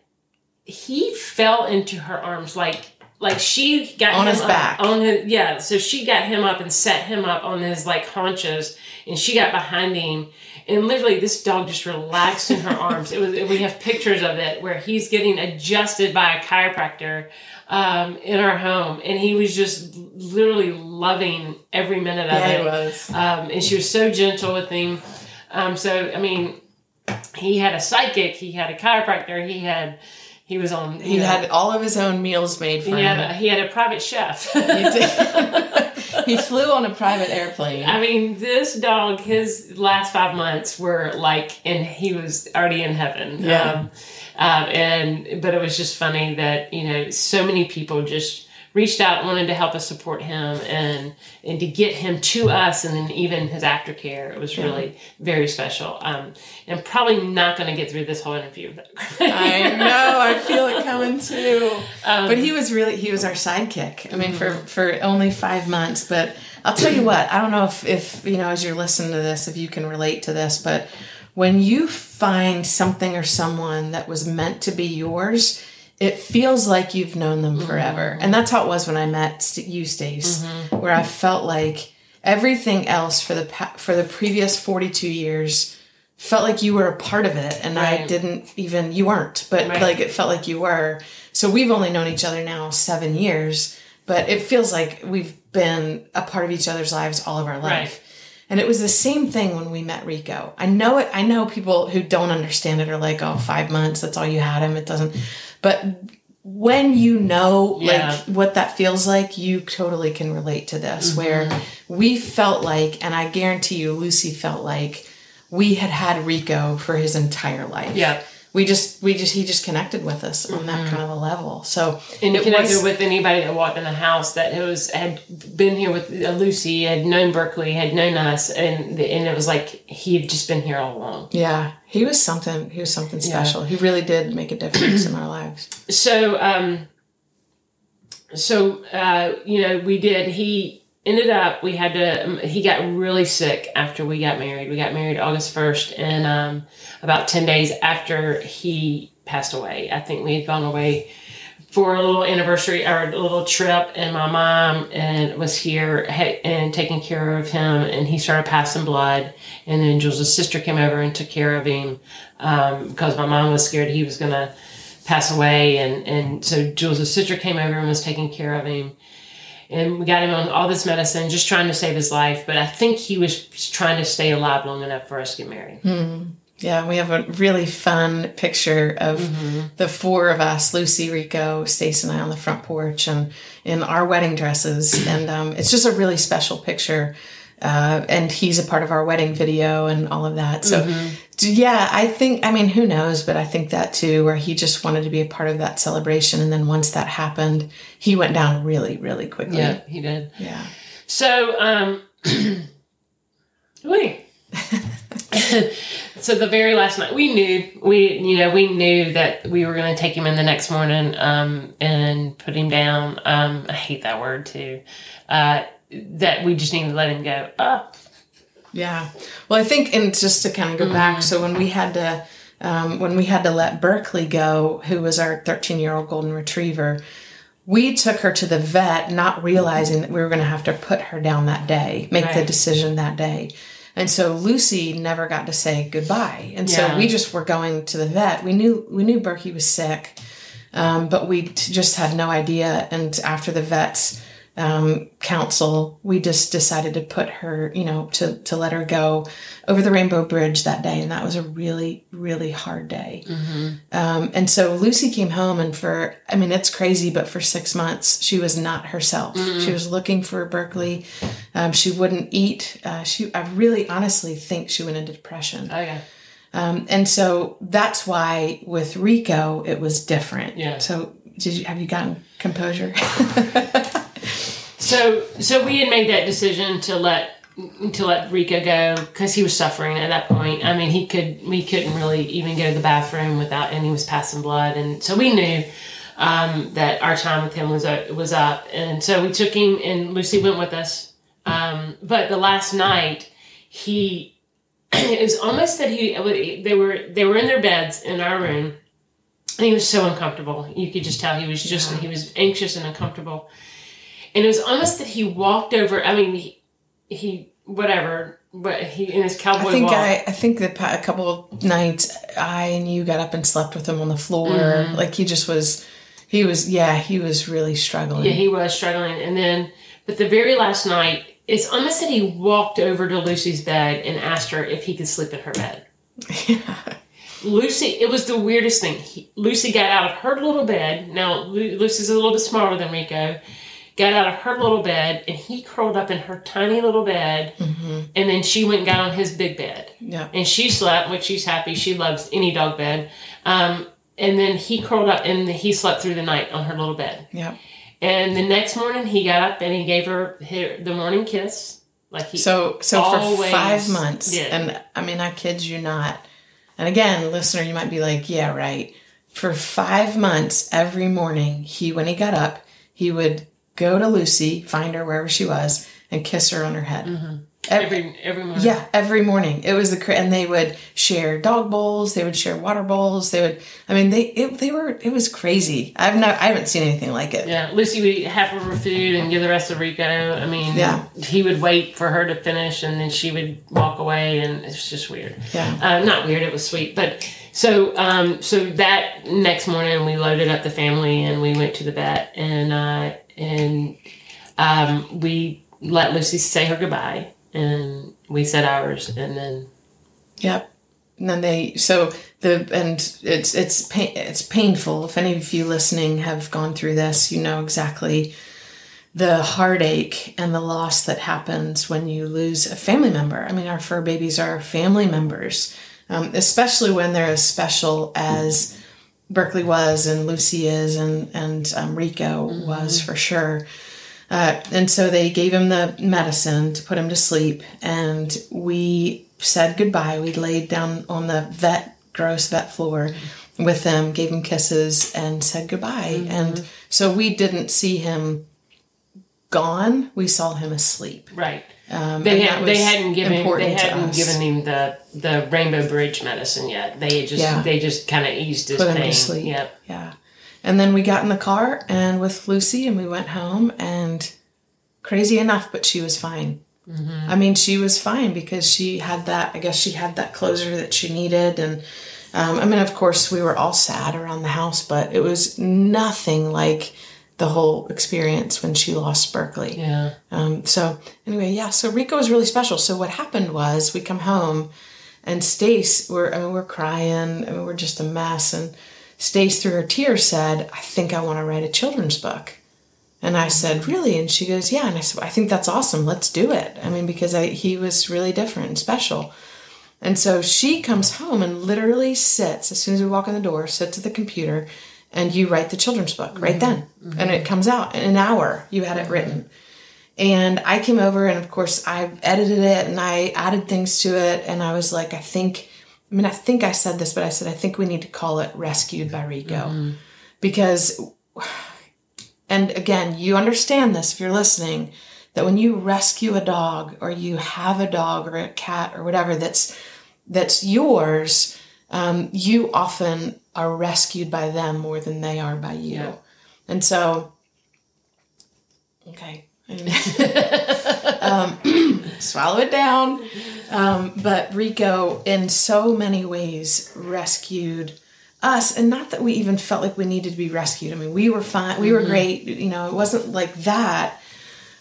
B: he fell into her arms like like she got
A: On
B: him
A: his
B: up-
A: back.
B: on his yeah so she got him up and set him up on his like haunches and she got behind him and literally this dog just relaxed in her arms it was we have pictures of it where he's getting adjusted by a chiropractor um, in our home and he was just literally loving every minute of
A: Yeah,
B: it
A: was.
B: um, and she was so gentle with him. Um, so I mean, he had a psychic, he had a chiropractor, he had he was on.
A: He
B: know,
A: had all of his own meals made for
B: he had
A: him.
B: a, he had a private chef.
A: He did. <laughs> he flew on a private airplane.
B: I mean, this dog, his last five months were like, and he was already in heaven.
A: Yeah.
B: Um, um, and but it was just funny that you know so many people just reached out, wanted to help us support him, and and to get him to us, and then even his aftercare. It was really very special. Um, and probably not going to get through this whole interview.
A: I know. I feel it coming too.
B: Um,
A: but he was really he was our sidekick. I mean, for for only five months. But I'll tell you what. I don't know if if you know as you're listening to this, if you can relate to this, but when you find something or someone that was meant to be yours. It feels like you've known them mm-hmm. forever. And that's how it was when I met St- you, Stace, mm-hmm. where I felt like everything else for the pa- for the previous 42 years felt like you were a part of it and I didn't even you weren't but
B: Right.
A: like it felt like you were so we've only known each other now 7 years but it feels like we've been a part of each other's lives all of our life
B: Right.
A: and it was the same thing when we met Rico. I know it. I know people who don't understand it are like, "Oh, five months. That's all you had him." It doesn't. But when you know
B: Yeah.
A: like what that feels like, you totally can relate to this.
B: Mm-hmm.
A: Where we felt like, and I guarantee you, Lucy felt like we had had Rico for his entire life.
B: Yeah.
A: We just, we just, he just connected with us on that kind of a level. So
B: and
A: it
B: connected
A: was-
B: with anybody that walked in the house that was had been here with uh, Lucy, had known Berkeley, had known us, and and it was like he had just been here all along.
A: yeah, he was something. He was something special. He really did make a difference in our <clears throat> lives.
B: So, um, so uh, you know, we did. He ended up. We had to. um, He got really sick after we got married. We got married August first, and um, about ten days after he passed away, I think we had gone away for a little anniversary or a little trip, and my mom and was here and taking care of him, and he started passing blood, and then Jules' sister came over and took care of him um, because my mom was scared he was gonna pass away, and and so Jules' sister came over and was taking care of him. And we got him on all this medicine, just trying to save his life. But I think he was trying to stay alive long enough for us to get married.
A: Yeah, we have a really fun picture of the four of us, Lucy, Rico, Stace, and I on the front porch and in our wedding dresses. And um, it's just a really special picture. Uh, and he's a part of our wedding video and all of that. So, d- yeah, I think, I mean, who knows, but I think that too, where he just wanted to be a part of that celebration. And then once that happened, he went down really, really quickly.
B: Yeah, he did.
A: Yeah.
B: So, um, <clears throat> wait. <laughs> so the very last night, we knew we, you know, we knew that we were going to take him in the next morning, um, and put him down. Um, I hate that word too. Uh, that we just needed to let him go. Uh,
A: Yeah. Well, I think, and just to kind of go back, so when we had to, um, when we had to let Berkeley go, who was our 13 year old golden retriever, we took her to the vet, not realizing that we were going to have to put her down that day, make the decision that day. And so Lucy never got to say goodbye. And so
B: Yeah.
A: we just were going to the vet. We knew, we knew Berkey was sick. Um, but we t- just had no idea. And after the vet's um, council, we just decided to put her, you know, to, to let her go over the Rainbow Bridge that day. And that was a really, really hard day. Um, and so Lucy came home, and for, I mean, it's crazy, but for six months, she was not herself. She was looking for Berkeley. Um, she wouldn't eat. Uh, she, I really honestly think she went into depression.
B: oh yeah.
A: Um, and so that's why with Rico, it was different.
B: Yeah.
A: So did you, have you gotten composure? <laughs>
B: So, so we had made that decision to let to let Rico go because he was suffering at that point. I mean, he could we couldn't really even go to the bathroom without, and he was passing blood, and so we knew um, that our time with him was uh, was up, and so we took him, and Lucy went with us. Um, but the last night, he <clears throat> it was almost that he they were they were in their beds in our room. And he was so uncomfortable. You could just tell he was just he was anxious and uncomfortable and it was almost that he walked over. I mean, he, he whatever, but he in his cowboy
A: I think
B: walk.
A: I, I think that a couple of nights I and you got up and slept with him on the floor.
B: Mm-hmm.
A: Like he just was, he was, yeah, he was really struggling.
B: yeah, he was struggling, and then but the very last night, it's almost that he walked over to Lucy's bed and asked her if he could sleep in her bed. Lucy, it was the weirdest thing. He, Lucy got out of her little bed. Now Lu- Lucy's a little bit smaller than Rico. Got out of her little bed and he curled up in her tiny little bed and then she went and got on his big bed
A: Yeah.
B: and she slept which she's happy she loves any dog bed um, and then he curled up and he slept through the night on her little bed
A: Yeah.
B: and the next morning he got up and he gave her her- the morning kiss like he
A: So so for five months,
B: did.
A: and I mean, I kid you not. And again, listener, you might be like, "Yeah, right." For five months, every morning, he when he got up, he would go to Lucy, find her wherever she was, and kiss her on her head. Every,
B: every every morning
A: yeah, every morning. It was the and they would share dog bowls. They would share water bowls. They would. I mean, they it, they were. It was crazy. I've not. I haven't seen anything like it.
B: Yeah, Lucy would eat half of her food and give the rest to Rico. I mean,
A: Yeah.
B: he would wait for her to finish and then she would walk away, and it's just weird.
A: Yeah.
B: uh, not weird. It was sweet, but so um, so that next morning we loaded up the family and we went to the vet and uh, and um, we let Lucy say her goodbye and we said ours and then
A: Yep. And then they so the and it's it's pain it's painful. If any of you listening have gone through this, you know exactly the heartache and the loss that happens when you lose a family member. I mean, our fur babies are family members, um, especially when they're as special as Berkeley was and Lucy is and and um, Rico was for sure. Uh, and so they gave him the medicine to put him to sleep, and we said goodbye. We laid down on the vet, gross vet floor with them, gave him kisses, and said goodbye. And so we didn't see him gone. We saw him asleep.
B: right.
A: Um,
B: They had, they hadn't given they hadn't given him the the Rainbow Bridge medicine yet. They just
A: Yeah.
B: they just kind of eased his
A: Put him to
B: pain.
A: sleep.
B: Yep.
A: Yeah. And then we got in the car and with Lucy and we went home and crazy enough, but she was fine. I mean, she was fine because she had that, I guess she had that closure that she needed. And um, I mean, of course, we were all sad around the house, but it was nothing like the whole experience when she lost Berkeley.
B: Yeah.
A: Um, so anyway, yeah. So Rico was really special. So what happened was we come home, and Stace, we're I mean we're crying. I mean we're just a mess. And Stace, through her tears, said, "I think I want to write a children's book." And I said, "Really?" And she goes, "Yeah." And I said, "I think that's awesome. Let's do it." I mean because I, he was really different and special. And so she comes home and literally sits as soon as we walk in the door, sits at the computer, and you write the children's book right mm-hmm. then. And it comes out in an hour. You had it mm-hmm. written. And I came over and of course I edited it and I added things to it and I was like, I think I mean I think I said this, but I said I think we need to call it Rescued by Rico. Mm-hmm. Because and again, you understand this if you're listening, that when you rescue a dog or you have a dog or a cat or whatever that's that's yours, um, you often are rescued by them more than they are by you.
B: Yeah.
A: And so, okay. <laughs> um, <clears throat> swallow it down. Um, but Rico, in so many ways, rescued us. And not that we even felt like we needed to be rescued. I mean, we were fine. We were great. You know, it wasn't like that.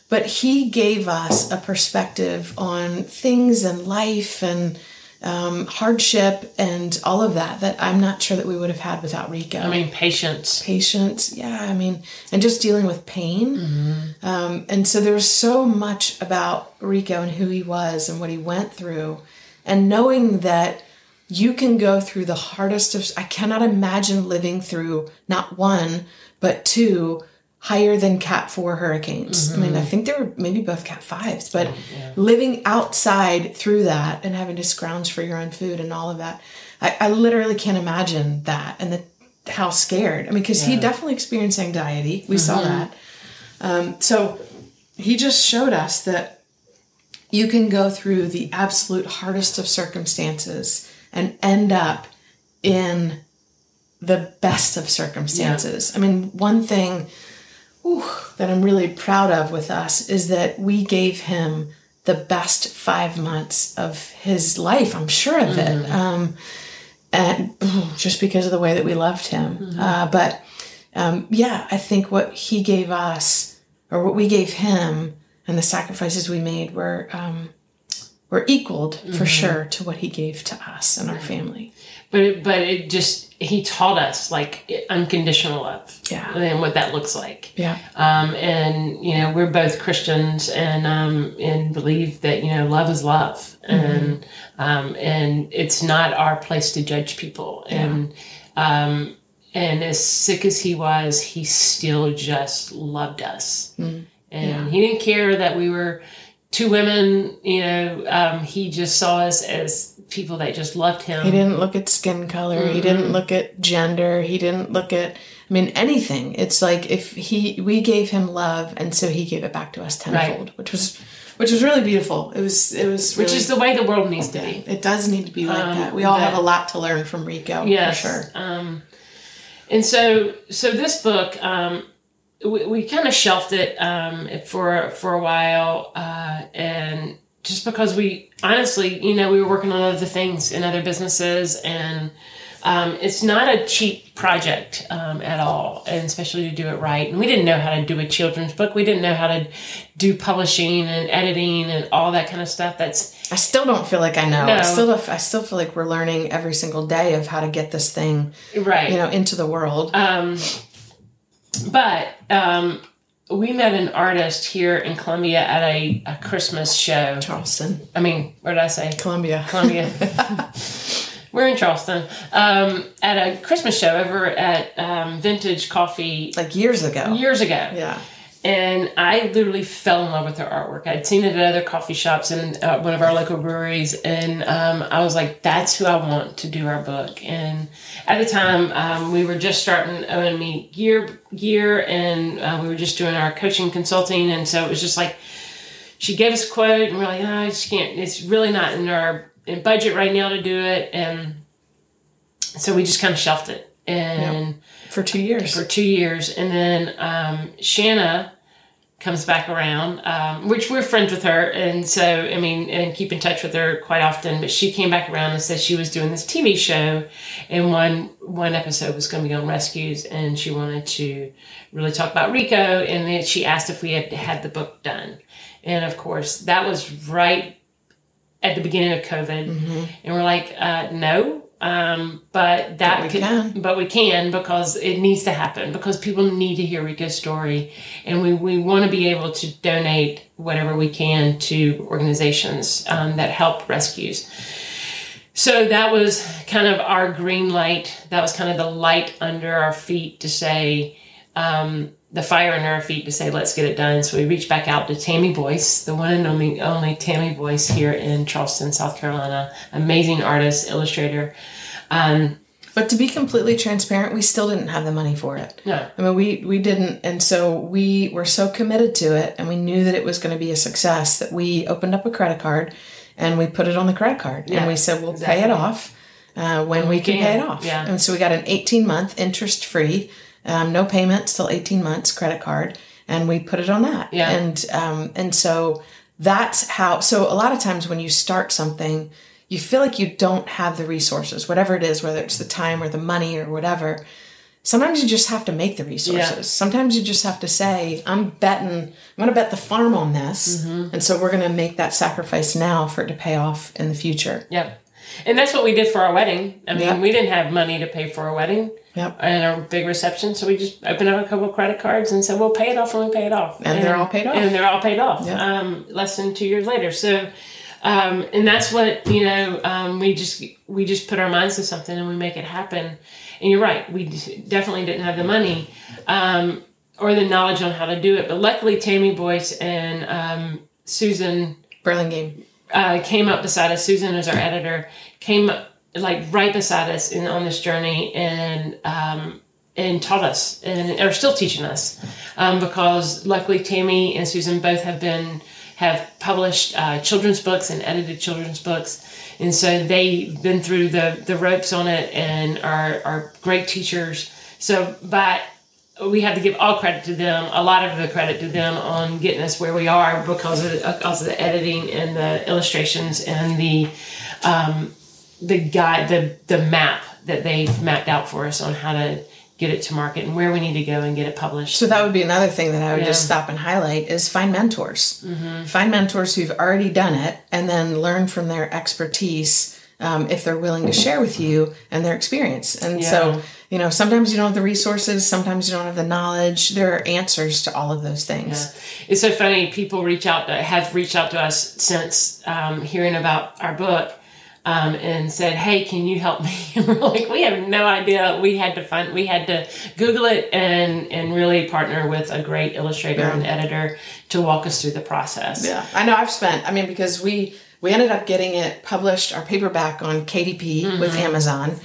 A: But he gave us a perspective on things and life and um, hardship and all of that that I'm not sure that we would have had without Rico.
B: I mean, patience.
A: patience, yeah, I mean, and just dealing with pain. Um, and so there was so much about Rico and who he was and what he went through, and knowing that you can go through the hardest of. I cannot imagine living through not one but two higher than cat four hurricanes. I mean, I think they were maybe both cat fives, but living outside through that and having to scrounge for your own food and all of that, I, I literally can't imagine that and the how scared. I mean, because he definitely experienced anxiety. We saw that. Um, so he just showed us that you can go through the absolute hardest of circumstances and end up in the best of circumstances. I mean, one thing whew, that I'm really proud of with us is that we gave him the best five months of his life. I'm sure of it. Um, and ooh, just because of the way that we loved him. Uh, but um, yeah, I think what he gave us, or what we gave him, and the sacrifices we made were um, were equaled for sure to what he gave to us and our family.
B: But it, but it just he taught us like unconditional love
A: Yeah.
B: and what that looks like.
A: Yeah.
B: Um, and you know, we're both Christians and um, and believe that you know love is love, and um, and it's not our place to judge people. And um, and as sick as he was, he still just loved us, and he didn't care that we were two women. You know, um, he just saw us as people that just loved him.
A: He didn't look at skin color. He didn't look at gender. He didn't look at, I mean, anything. It's like if he, we gave him love, and so he gave it back to us tenfold, which was, which was really beautiful. It was, it was,
B: which is the way the world needs to be.
A: it does need to be like that. We all
B: that-
A: have a lot to learn from Rico,
B: Yes.
A: for sure.
B: Um, and so, so this book, um, we, we kind of shelved it um, for for a while, uh, just because we honestly, you know, we were working on other things in other businesses, and um, it's not a cheap project um, at all, and especially to do it right. And we didn't know how to do a children's book. We didn't know how to do publishing and editing and all that kind of stuff. That's
A: I still don't feel like I know. I
B: No.
A: still, I still feel like we're learning every single day of how to get this thing,
B: right.
A: you know, into the world.
B: Um, but um, we met an artist here in Columbia at a, a Christmas show.
A: Charleston,
B: I mean, where did I say?
A: Columbia.
B: Columbia. <laughs> We're in Charleston um, at a Christmas show over at um, Vintage Coffee
A: like years ago.
B: years ago.
A: Yeah.
B: And I literally fell in love with her artwork. I'd seen it at other coffee shops and uh, one of our local breweries, and um, I was like, "That's who I want to do our book." And at the time, um, we were just starting OME Gear Gear, and uh, we were just doing our coaching consulting, and so it was just like she gave us a quote, and we're like, "No, she can't. It's really not in our in budget right now to do it," and so we just kind of shelved it. And
A: For two years.
B: for two years, and then um, Shanna comes back around, um, which we're friends with her, and so I mean, and keep in touch with her quite often. But she came back around and said she was doing this TV show, and one one episode was going to be on rescues, and she wanted to really talk about Rico, and then she asked if we had had the book done, and of course that was right at the beginning of COVID, and we're like, uh, no. Um, but that
A: we
B: could,
A: can.
B: but we can because it needs to happen because people need to hear Rico's story, and we, we want to be able to donate whatever we can to organizations um, that help rescues. So that was kind of our green light. That was kind of the light under our feet to say, um, the fire in our feet to say, let's get it done. So we reached back out to Tami Boyce, the one and only, only Tami Boyce here in Charleston, South Carolina. Amazing artist, illustrator. Um,
A: But to be completely transparent, we still didn't have the money for it.
B: no,
A: I mean, we we didn't, and so we were so committed to it, and we knew that it was going to be a success that we opened up a credit card, and we put it on the credit card,
B: Yeah,
A: and we said we'll pay it off uh, when we can
B: can,
A: pay it off.
B: yeah.
A: And so we got an eighteen month interest free, um, no payments till eighteen months credit card, and we put it on that.
B: Yeah.
A: And um, and so that's how. So a lot of times when you start something, you feel like you don't have the resources, whatever it is, whether it's the time or the money or whatever. Sometimes you just have to make the resources.
B: Yeah.
A: Sometimes you just have to say, I'm betting, I'm going to bet the farm on this.
B: Mm-hmm.
A: And so we're going to make that sacrifice now for it to pay off in the future.
B: Yep. And that's what we did for our wedding. I mean,
A: Yep.
B: we didn't have money to pay for a wedding
A: Yep.
B: and a big reception, so we just opened up a couple of credit cards and said, "We'll pay it off when we pay it off."
A: And they're all paid off.
B: And they're all paid off.
A: Yep.
B: Um, less than two years later. So, um, and that's what you know. Um, we just we just put our minds to something and we make it happen. And you're right. We definitely didn't have the money um, or the knowledge on how to do it, but luckily Tami Boyce and um, Susan
A: Burlingame.
B: Uh, came up beside us. Susan is our editor. Came like right beside us in on this journey and um, and taught us and are still teaching us um, because luckily Tami and Susan both have been have published uh, children's books and edited children's books. And so they've been through the, the ropes on it and are, are great teachers. So, but we have to give all credit to them, a lot of the credit to them on getting us where we are because of, because of the editing and the illustrations and the um, the guide, the the map that they've mapped out for us on how to get it to market and where we need to go and get it published.
A: So that would be another thing that I would just stop and highlight is find mentors. Find mentors who've already done it and then learn from their expertise um, if they're willing to share with you and their experience. And
B: Yeah.
A: so, you know, sometimes you don't have the resources, sometimes you don't have the knowledge. There are answers to all of those things.
B: It's so funny. People reach out to, have reached out to us since um, hearing about our book um, and said, "Hey, can you help me?" <laughs> And we're like, "We have no idea. We had to find. We had to Google it and and really partner with a great illustrator and editor to walk us through the process."
A: Yeah, I know. I've spent. I mean, because we we ended up getting it published, our paperback on KDP with Amazon.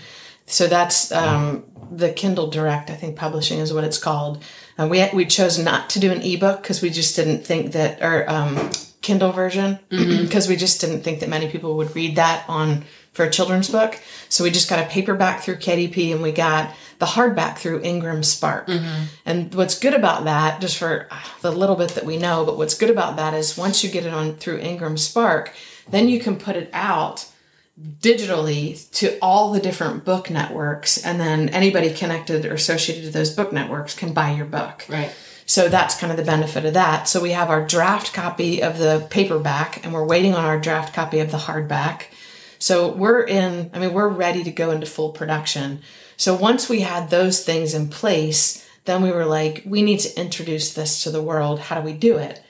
A: So that's um, the Kindle Direct, I think, publishing is what it's called. Uh, we we chose not to do an ebook because we just didn't think that, or um, Kindle version, because we just didn't think that many people would read that on for a children's book. So we just got a paperback through KDP and we got the hardback through Ingram Spark. And what's good about that, just for the little bit that we know, but what's good about that is once you get it on through Ingram Spark, then you can put it out digitally to all the different book networks and then anybody connected or associated to those book networks can buy your book.
B: Right.
A: So that's kind of the benefit of that. So we have our draft copy of the paperback and we're waiting on our draft copy of the hardback. So we're in, I mean, we're ready to go into full production. So once we had those things in place, then we were like, we need to introduce this to the world. How do we do it?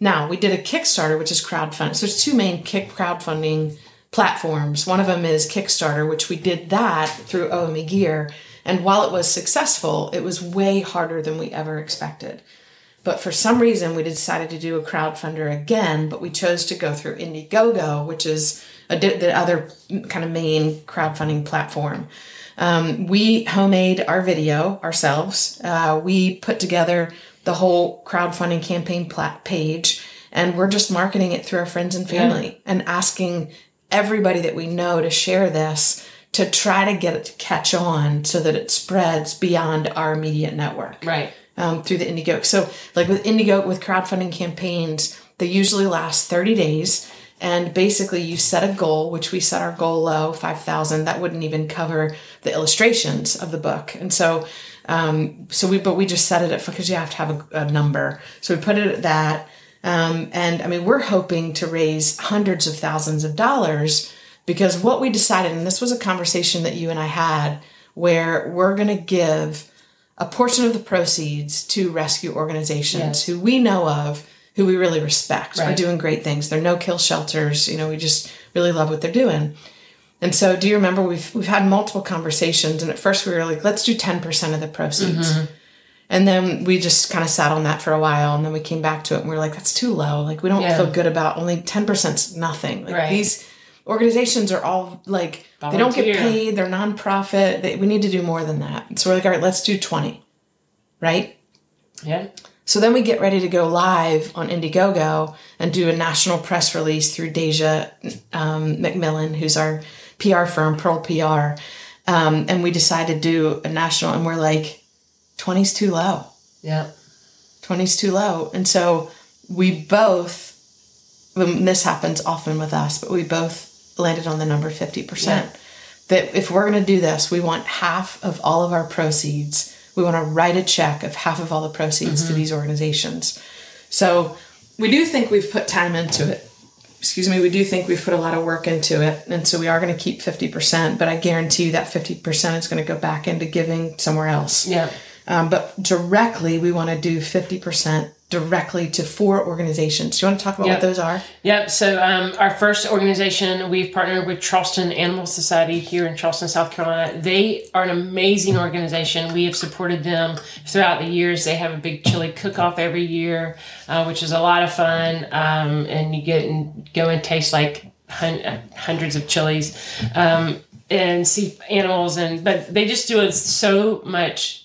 A: Now, we did a Kickstarter, which is crowdfunding. So there's two main kick crowdfunding platforms. One of them is Kickstarter, which we did that through OME Gear. And while it was successful, it was way harder than we ever expected. But for some reason, we decided to do a crowdfunder again, but we chose to go through Indiegogo, which is a, the other kind of main crowdfunding platform. Um, we homemade our video ourselves. Uh, we put together the whole crowdfunding campaign page, and we're just marketing it through our friends and family and asking everybody that we know to share this to try to get it to catch on so that it spreads beyond our immediate network
B: Right.
A: um, through the Indiegogo. So, like with Indiegogo, with crowdfunding campaigns, they usually last 30 days. And basically, you set a goal, which we set our goal low, 5,000. That wouldn't even cover the illustrations of the book. And so, um, so we, but we just set it at, because you have to have a, a number. So we put it at that. Um, and I mean, we're hoping to raise hundreds of thousands of dollars because what we decided, and this was a conversation that you and I had, where we're going to give a portion of the proceeds to rescue organizations
B: Yes.
A: who we know of, who we really respect, are doing great things. They're no kill shelters. You know, we just really love what they're doing. And so, do you remember we've we've had multiple conversations, and at first we were like, let's do ten percent of the proceeds. And then we just kind of sat on that for a while, and then we came back to it, and we were like, that's too low. Like we don't
B: Yeah.
A: feel good about only ten percent's nothing. Like
B: Right.
A: these organizations are all like they don't get paid. They're nonprofit. They, we need to do more than that. So we're like, all right, let's do twenty, right?
B: Yeah.
A: So then we get ready to go live on Indiegogo and do a national press release through Deja um, McMillan, who's our PR firm, Pearl PR. Um, and we decided to do a national, and we're like, 20's too low.
B: Yeah.
A: 20's too low. And so we both, when this happens often with us, but we both landed on the number 50%.
B: Yeah.
A: That if we're going to do this, we want half of all of our proceeds. We want to write a check of half of all the proceeds to these organizations. So we do think we've put time into it. Excuse me, we do think we've put a lot of work into it. And so we are going to keep 50%, but I guarantee you that 50% is going to go back into giving somewhere else.
B: Yeah.
A: Um, but directly, we want to do 50% directly to four organizations. Do you want to talk about
B: Yep.
A: what those are?
B: Yep. So um, our first organization, we've partnered with Charleston Animal Society here in Charleston, South Carolina. They are an amazing organization. We have supported them throughout the years. They have a big chili cook-off every year, uh, which is a lot of fun. Um, and you get and go and taste like hun- uh, hundreds of chilies um, and see animals. And but they just do it so much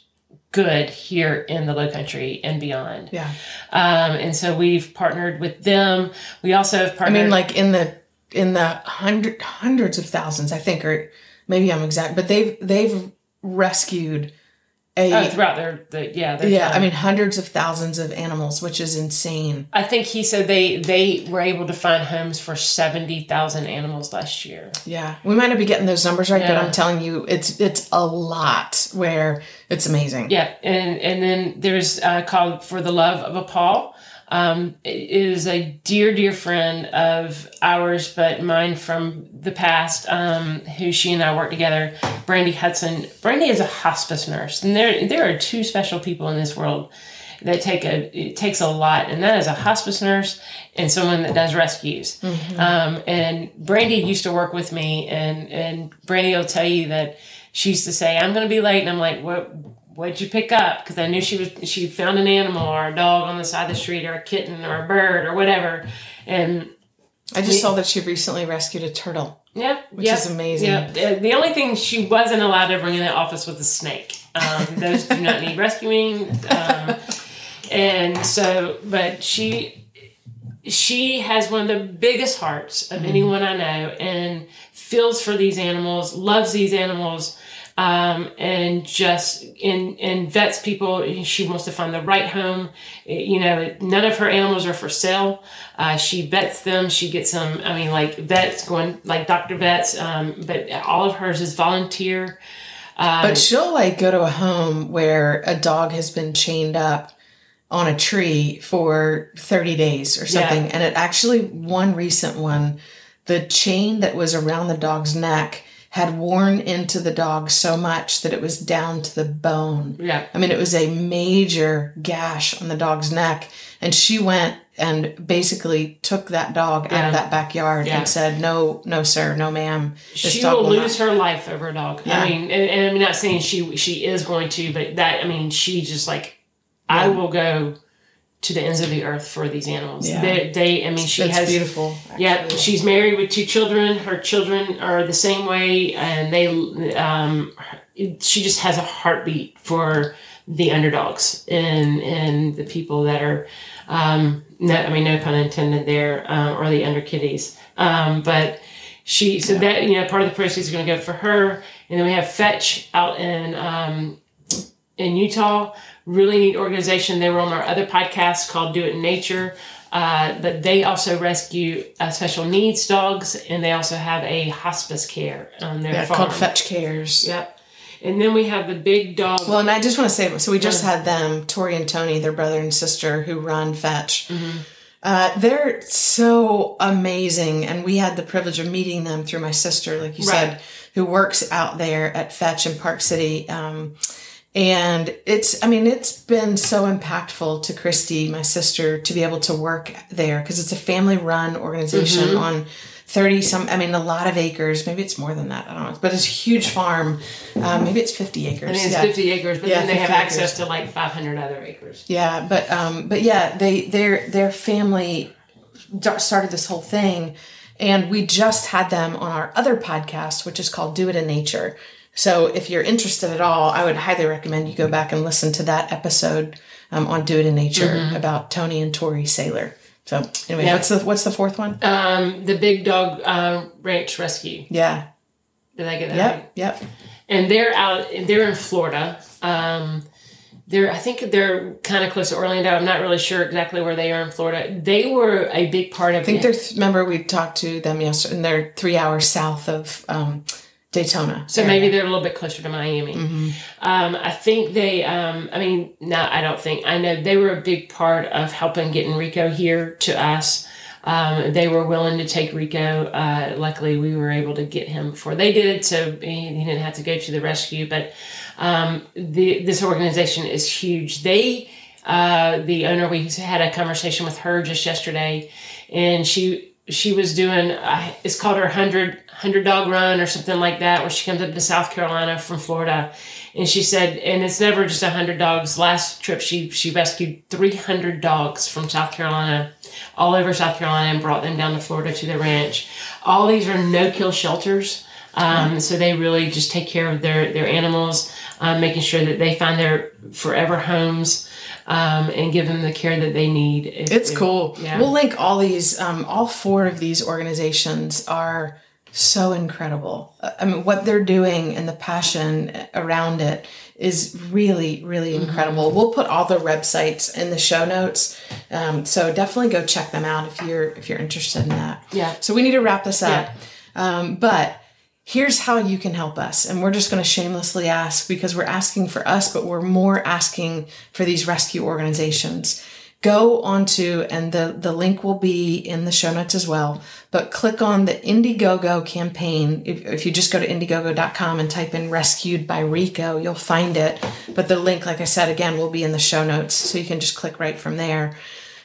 B: good here in the low country and beyond.
A: Yeah.
B: Um, and so we've partnered with them. We also have partnered.
A: I mean, like in the in the hundred hundreds of thousands, I think, or maybe I'm exact, but they've they've rescued a
B: oh, throughout their, the, yeah, their
A: yeah.
B: time.
A: I mean, hundreds of thousands of animals, which is insane.
B: I think he said they they were able to find homes for seventy thousand animals last year.
A: Yeah, we might not be getting those numbers right, but I'm telling you, it's it's a lot. Where it's amazing.
B: Yeah, and and then there's uh, called for the love of a paw. Um, is a dear, dear friend of ours, but mine from the past, um, who she and I work together, Brandy Hudson. Brandy is a hospice nurse, and there there are two special people in this world that take a it takes a lot, and that is a hospice nurse and someone that does rescues.
A: Mm-hmm.
B: Um, and Brandy used to work with me, and and Brandy will tell you that she used to say, "I'm going to be late," and I'm like, "What?" What'd you pick up? Because I knew she was she found an animal or a dog on the side of the street or a kitten or a bird or whatever, and
A: I just saw that she recently rescued a turtle.
B: yeah,
A: Which
B: yeah,
A: is amazing.
B: Uh, the only thing she wasn't allowed to bring in the office was a snake. Um, those do not need rescuing, um, and so, but she she has one of the biggest hearts
A: Mm-hmm.
B: of anyone I know, and feels for these animals, loves these animals. Um, and just and and vets people. She wants to find the right home. You know, none of her animals are for sale. Uh, she vets them. She gets them. I mean, like vets going like doctor vets. Um, but all of hers is volunteer.
A: But she'll like go to a home where a dog has been chained up on a tree for 30 days or something. And it actually, one recent one, the chain that was around the dog's neck had worn into the dog so much that it was down to the bone.
B: Yeah.
A: I mean, it was a major gash on the dog's neck. And she went and basically took that dog out of that backyard
B: Yeah.
A: and said, no, no, sir, no, ma'am. This
B: she will
A: will not
B: lose her life over a dog.
A: Yeah.
B: I mean, and, and I'm not saying she she is going to, but that I mean, she just like I will go to the ends of the earth for these animals.
A: Yeah.
B: They, they I mean, she
A: That's
B: has
A: beautiful.
B: Yeah, she's married with two children. Her children are the same way, and they, um, she just has a heartbeat for the underdogs and and the people that are, um, no, I mean, no pun intended there, um, or the under kitties. Um, but she, so that you know, part of the proceeds are going to go for her, and then we have Fetch out in um, in Utah. Really neat organization. They were on our other podcast called Do It in Nature. Uh, but they also rescue uh, special needs dogs, and they also have a hospice care on their
A: Yeah,
B: farm.
A: called Fetch Cares.
B: Yep. And then we have the big dog.
A: Well, and I just want to say, so we just had them, Tori and Tony, their brother and sister, who run Fetch. Uh, they're so amazing, and we had the privilege of meeting them through my sister, like you
B: Right.
A: said, who works out there at Fetch in Park City. Um, and it's, I mean, it's been so impactful to Christy, my sister, to be able to work there because it's a family run organization on 30 some, I mean, a lot of acres. Maybe it's more than that. I don't know. But it's a huge farm. Um, maybe it's 50 acres.
B: I think it's
A: yeah.
B: 50 acres, but
A: Yeah,
B: then they have
A: 50
B: access to like 500 other acres.
A: Yeah, but um, but yeah, they their their family started this whole thing, and we just had them on our other podcast, which is called Do It in Nature. So if you're interested at all, I would highly recommend you go back and listen to that episode um, on Do It in Nature about Tony and Tori Sailor. So anyway,
B: Yeah.
A: what's the what's the fourth one?
B: Um, the big dog uh, ranch rescue.
A: Yeah.
B: Did I get that right?
A: Yep. Yep.
B: and they're out they're in florida um they're i think they're kind of close to orlando i'm not really sure exactly where they are in florida they were a big part of
A: I think they're. Th- remember we talked to them yesterday, and they're three hours south of um, Daytona.
B: so maybe they're a little bit closer to miami um, i think they um, i mean no i don't think i know they were a big part of helping getting rico here to us um, they were willing to take Rico. Uh, luckily, we were able to get him before they did, so he he didn't have to go to the rescue. But um, the, this organization is huge. They, uh, the owner, we had a conversation with her just yesterday, and she she was doing uh, it's called her 100 100 dog run or something like that where she comes up to south carolina from florida. And she said and it's never just 100 dogs. Last trip she she rescued 300 dogs from south carolina all over south carolina and brought them down to florida to the ranch. All these are no kill shelters. Um, so they really just take care of their their animals um, making sure that they find their forever homes um, and give them the care that they need
A: It's
B: they-
A: cool.
B: yeah.
A: We'll link all these, um, all four of these organizations are so incredible. I mean, what they're doing and the passion around it is really, really
B: Mm-hmm.
A: incredible. We'll put all the websites in the show notes, um, so definitely go check them out if you're if you're interested in that.
B: Yeah.
A: So we need to wrap this up, um, but here's how you can help us. And we're just going to shamelessly ask because we're asking for us, but we're more asking for these rescue organizations. go onto, and the, the link will be in the show notes as well, but click on the Indiegogo campaign. If, if you just go to Indiegogo.com and type in rescued by Rico, you'll find it. But the link, like I said, again, will be in the show notes. So you can just click right from there.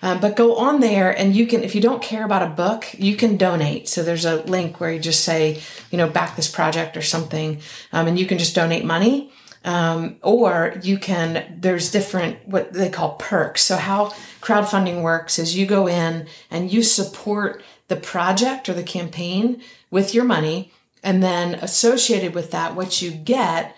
A: Um, but go on there and you can, if you don't care about a book, you can donate. So there's a link where you just say, you know, back this project or something, um, and you can just donate money. Um, or you can, there's different, what they call perks. So how crowdfunding works is you go in and you support the project or the campaign with your money. And then associated with that, what you get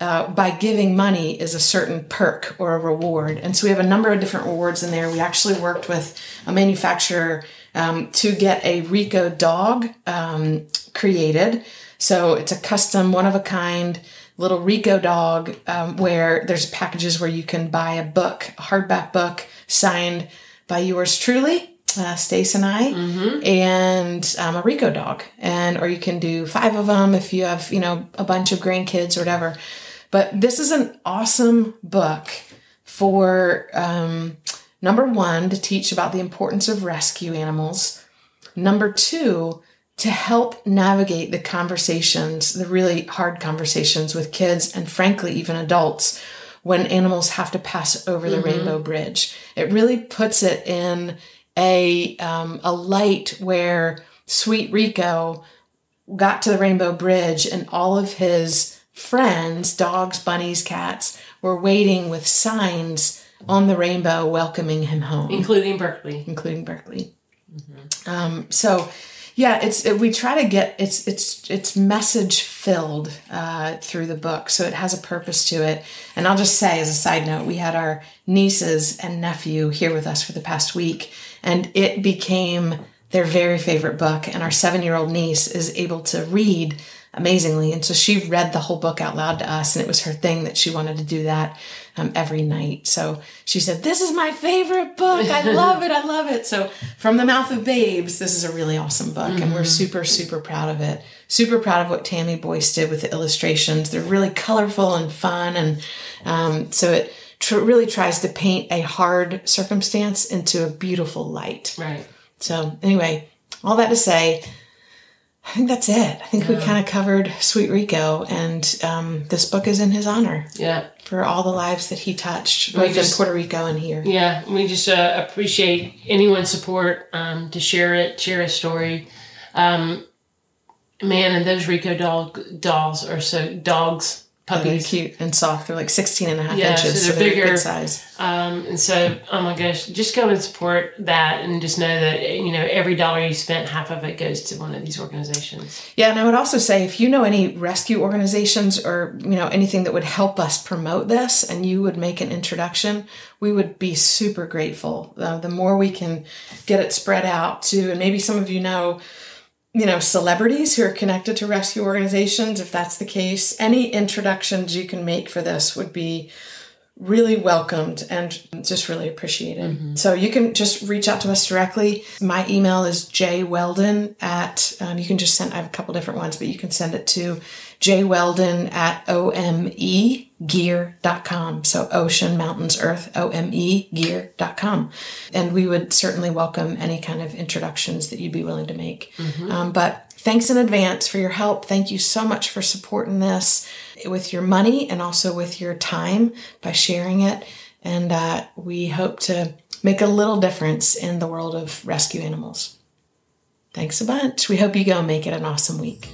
A: uh, by giving money is a certain perk or a reward. And so we have a number of different rewards in there. We actually worked with a manufacturer um, to get a Rico dog um, created. So it's a custom, one of a kind little Rico dog um, where there's packages where you can buy a book, a hardback book signed by yours truly. Uh, Stace and I, mm-hmm. and um, a Rico dog, and or you can do five of them if you have you know a bunch of grandkids or whatever. But this is an awesome book for um, number one, to teach about the importance of rescue animals. Number two, to help navigate the conversations, the really hard conversations with kids and frankly, even adults when animals have to pass over the mm-hmm. rainbow bridge. It really puts it in a, um, a light where sweet Rico got to the rainbow bridge and all of his friends, dogs, bunnies, cats, were waiting with signs on the rainbow welcoming him home,
B: including Berkeley.
A: Including Berkeley. Mm-hmm. Um, so, yeah, it's it, we try to get it's it's it's message filled uh, through the book, so it has a purpose to it. And I'll just say, as a side note, we had our nieces and nephew here with us for the past week, and it became their very favorite book. And our seven year old niece is able to read amazingly. And so she read the whole book out loud to us, and it was her thing that she wanted to do that um, every night. So she said, This is my favorite book. I <laughs> love it. I love it. So, from the mouth of babes, this is a really awesome book, mm-hmm. and we're mm-hmm. super, super proud of it. Super proud of what Tami Boyce did with the illustrations. They're really colorful and fun. And um, so it tr- really tries to paint a hard circumstance into a beautiful light.
B: Right.
A: So, anyway, all that to say, I think that's it. I think yeah. we kind of covered Sweet Rico, and um, this book is in his honor.
B: Yeah.
A: For all the lives that he touched, both just, in Puerto Rico and here.
B: Yeah, we just uh, appreciate anyone's support um, to share it, share a story. Um, man, and those Rico dog dolls are so dogs
A: puppies. cute and soft. They're like 16 and a half yeah, inches. So they're, so they're bigger. size.
B: Um, and so, oh my gosh, just go and support that and just know that, you know, every dollar you spent, half of it goes to one of these organizations.
A: Yeah. And I would also say if you know any rescue organizations or, you know, anything that would help us promote this and you would make an introduction, we would be super grateful. Uh, the more we can get it spread out to, and maybe some of you know, you know, celebrities who are connected to rescue organizations, if that's the case, any introductions you can make for this would be really welcomed and just really appreciated. Mm-hmm. So you can just reach out to us directly. My email is jweldon at, um, you can just send, I have a couple different ones, but you can send it to jweldon at omegear.com. So ocean, mountains, earth, omegear.com. And we would certainly welcome any kind of introductions that you'd be willing to make. Mm-hmm. Um, but thanks in advance for your help. Thank you so much for supporting this with your money and also with your time by sharing it. And uh, we hope to make a little difference in the world of rescue animals. Thanks a bunch. We hope you go make it an awesome week.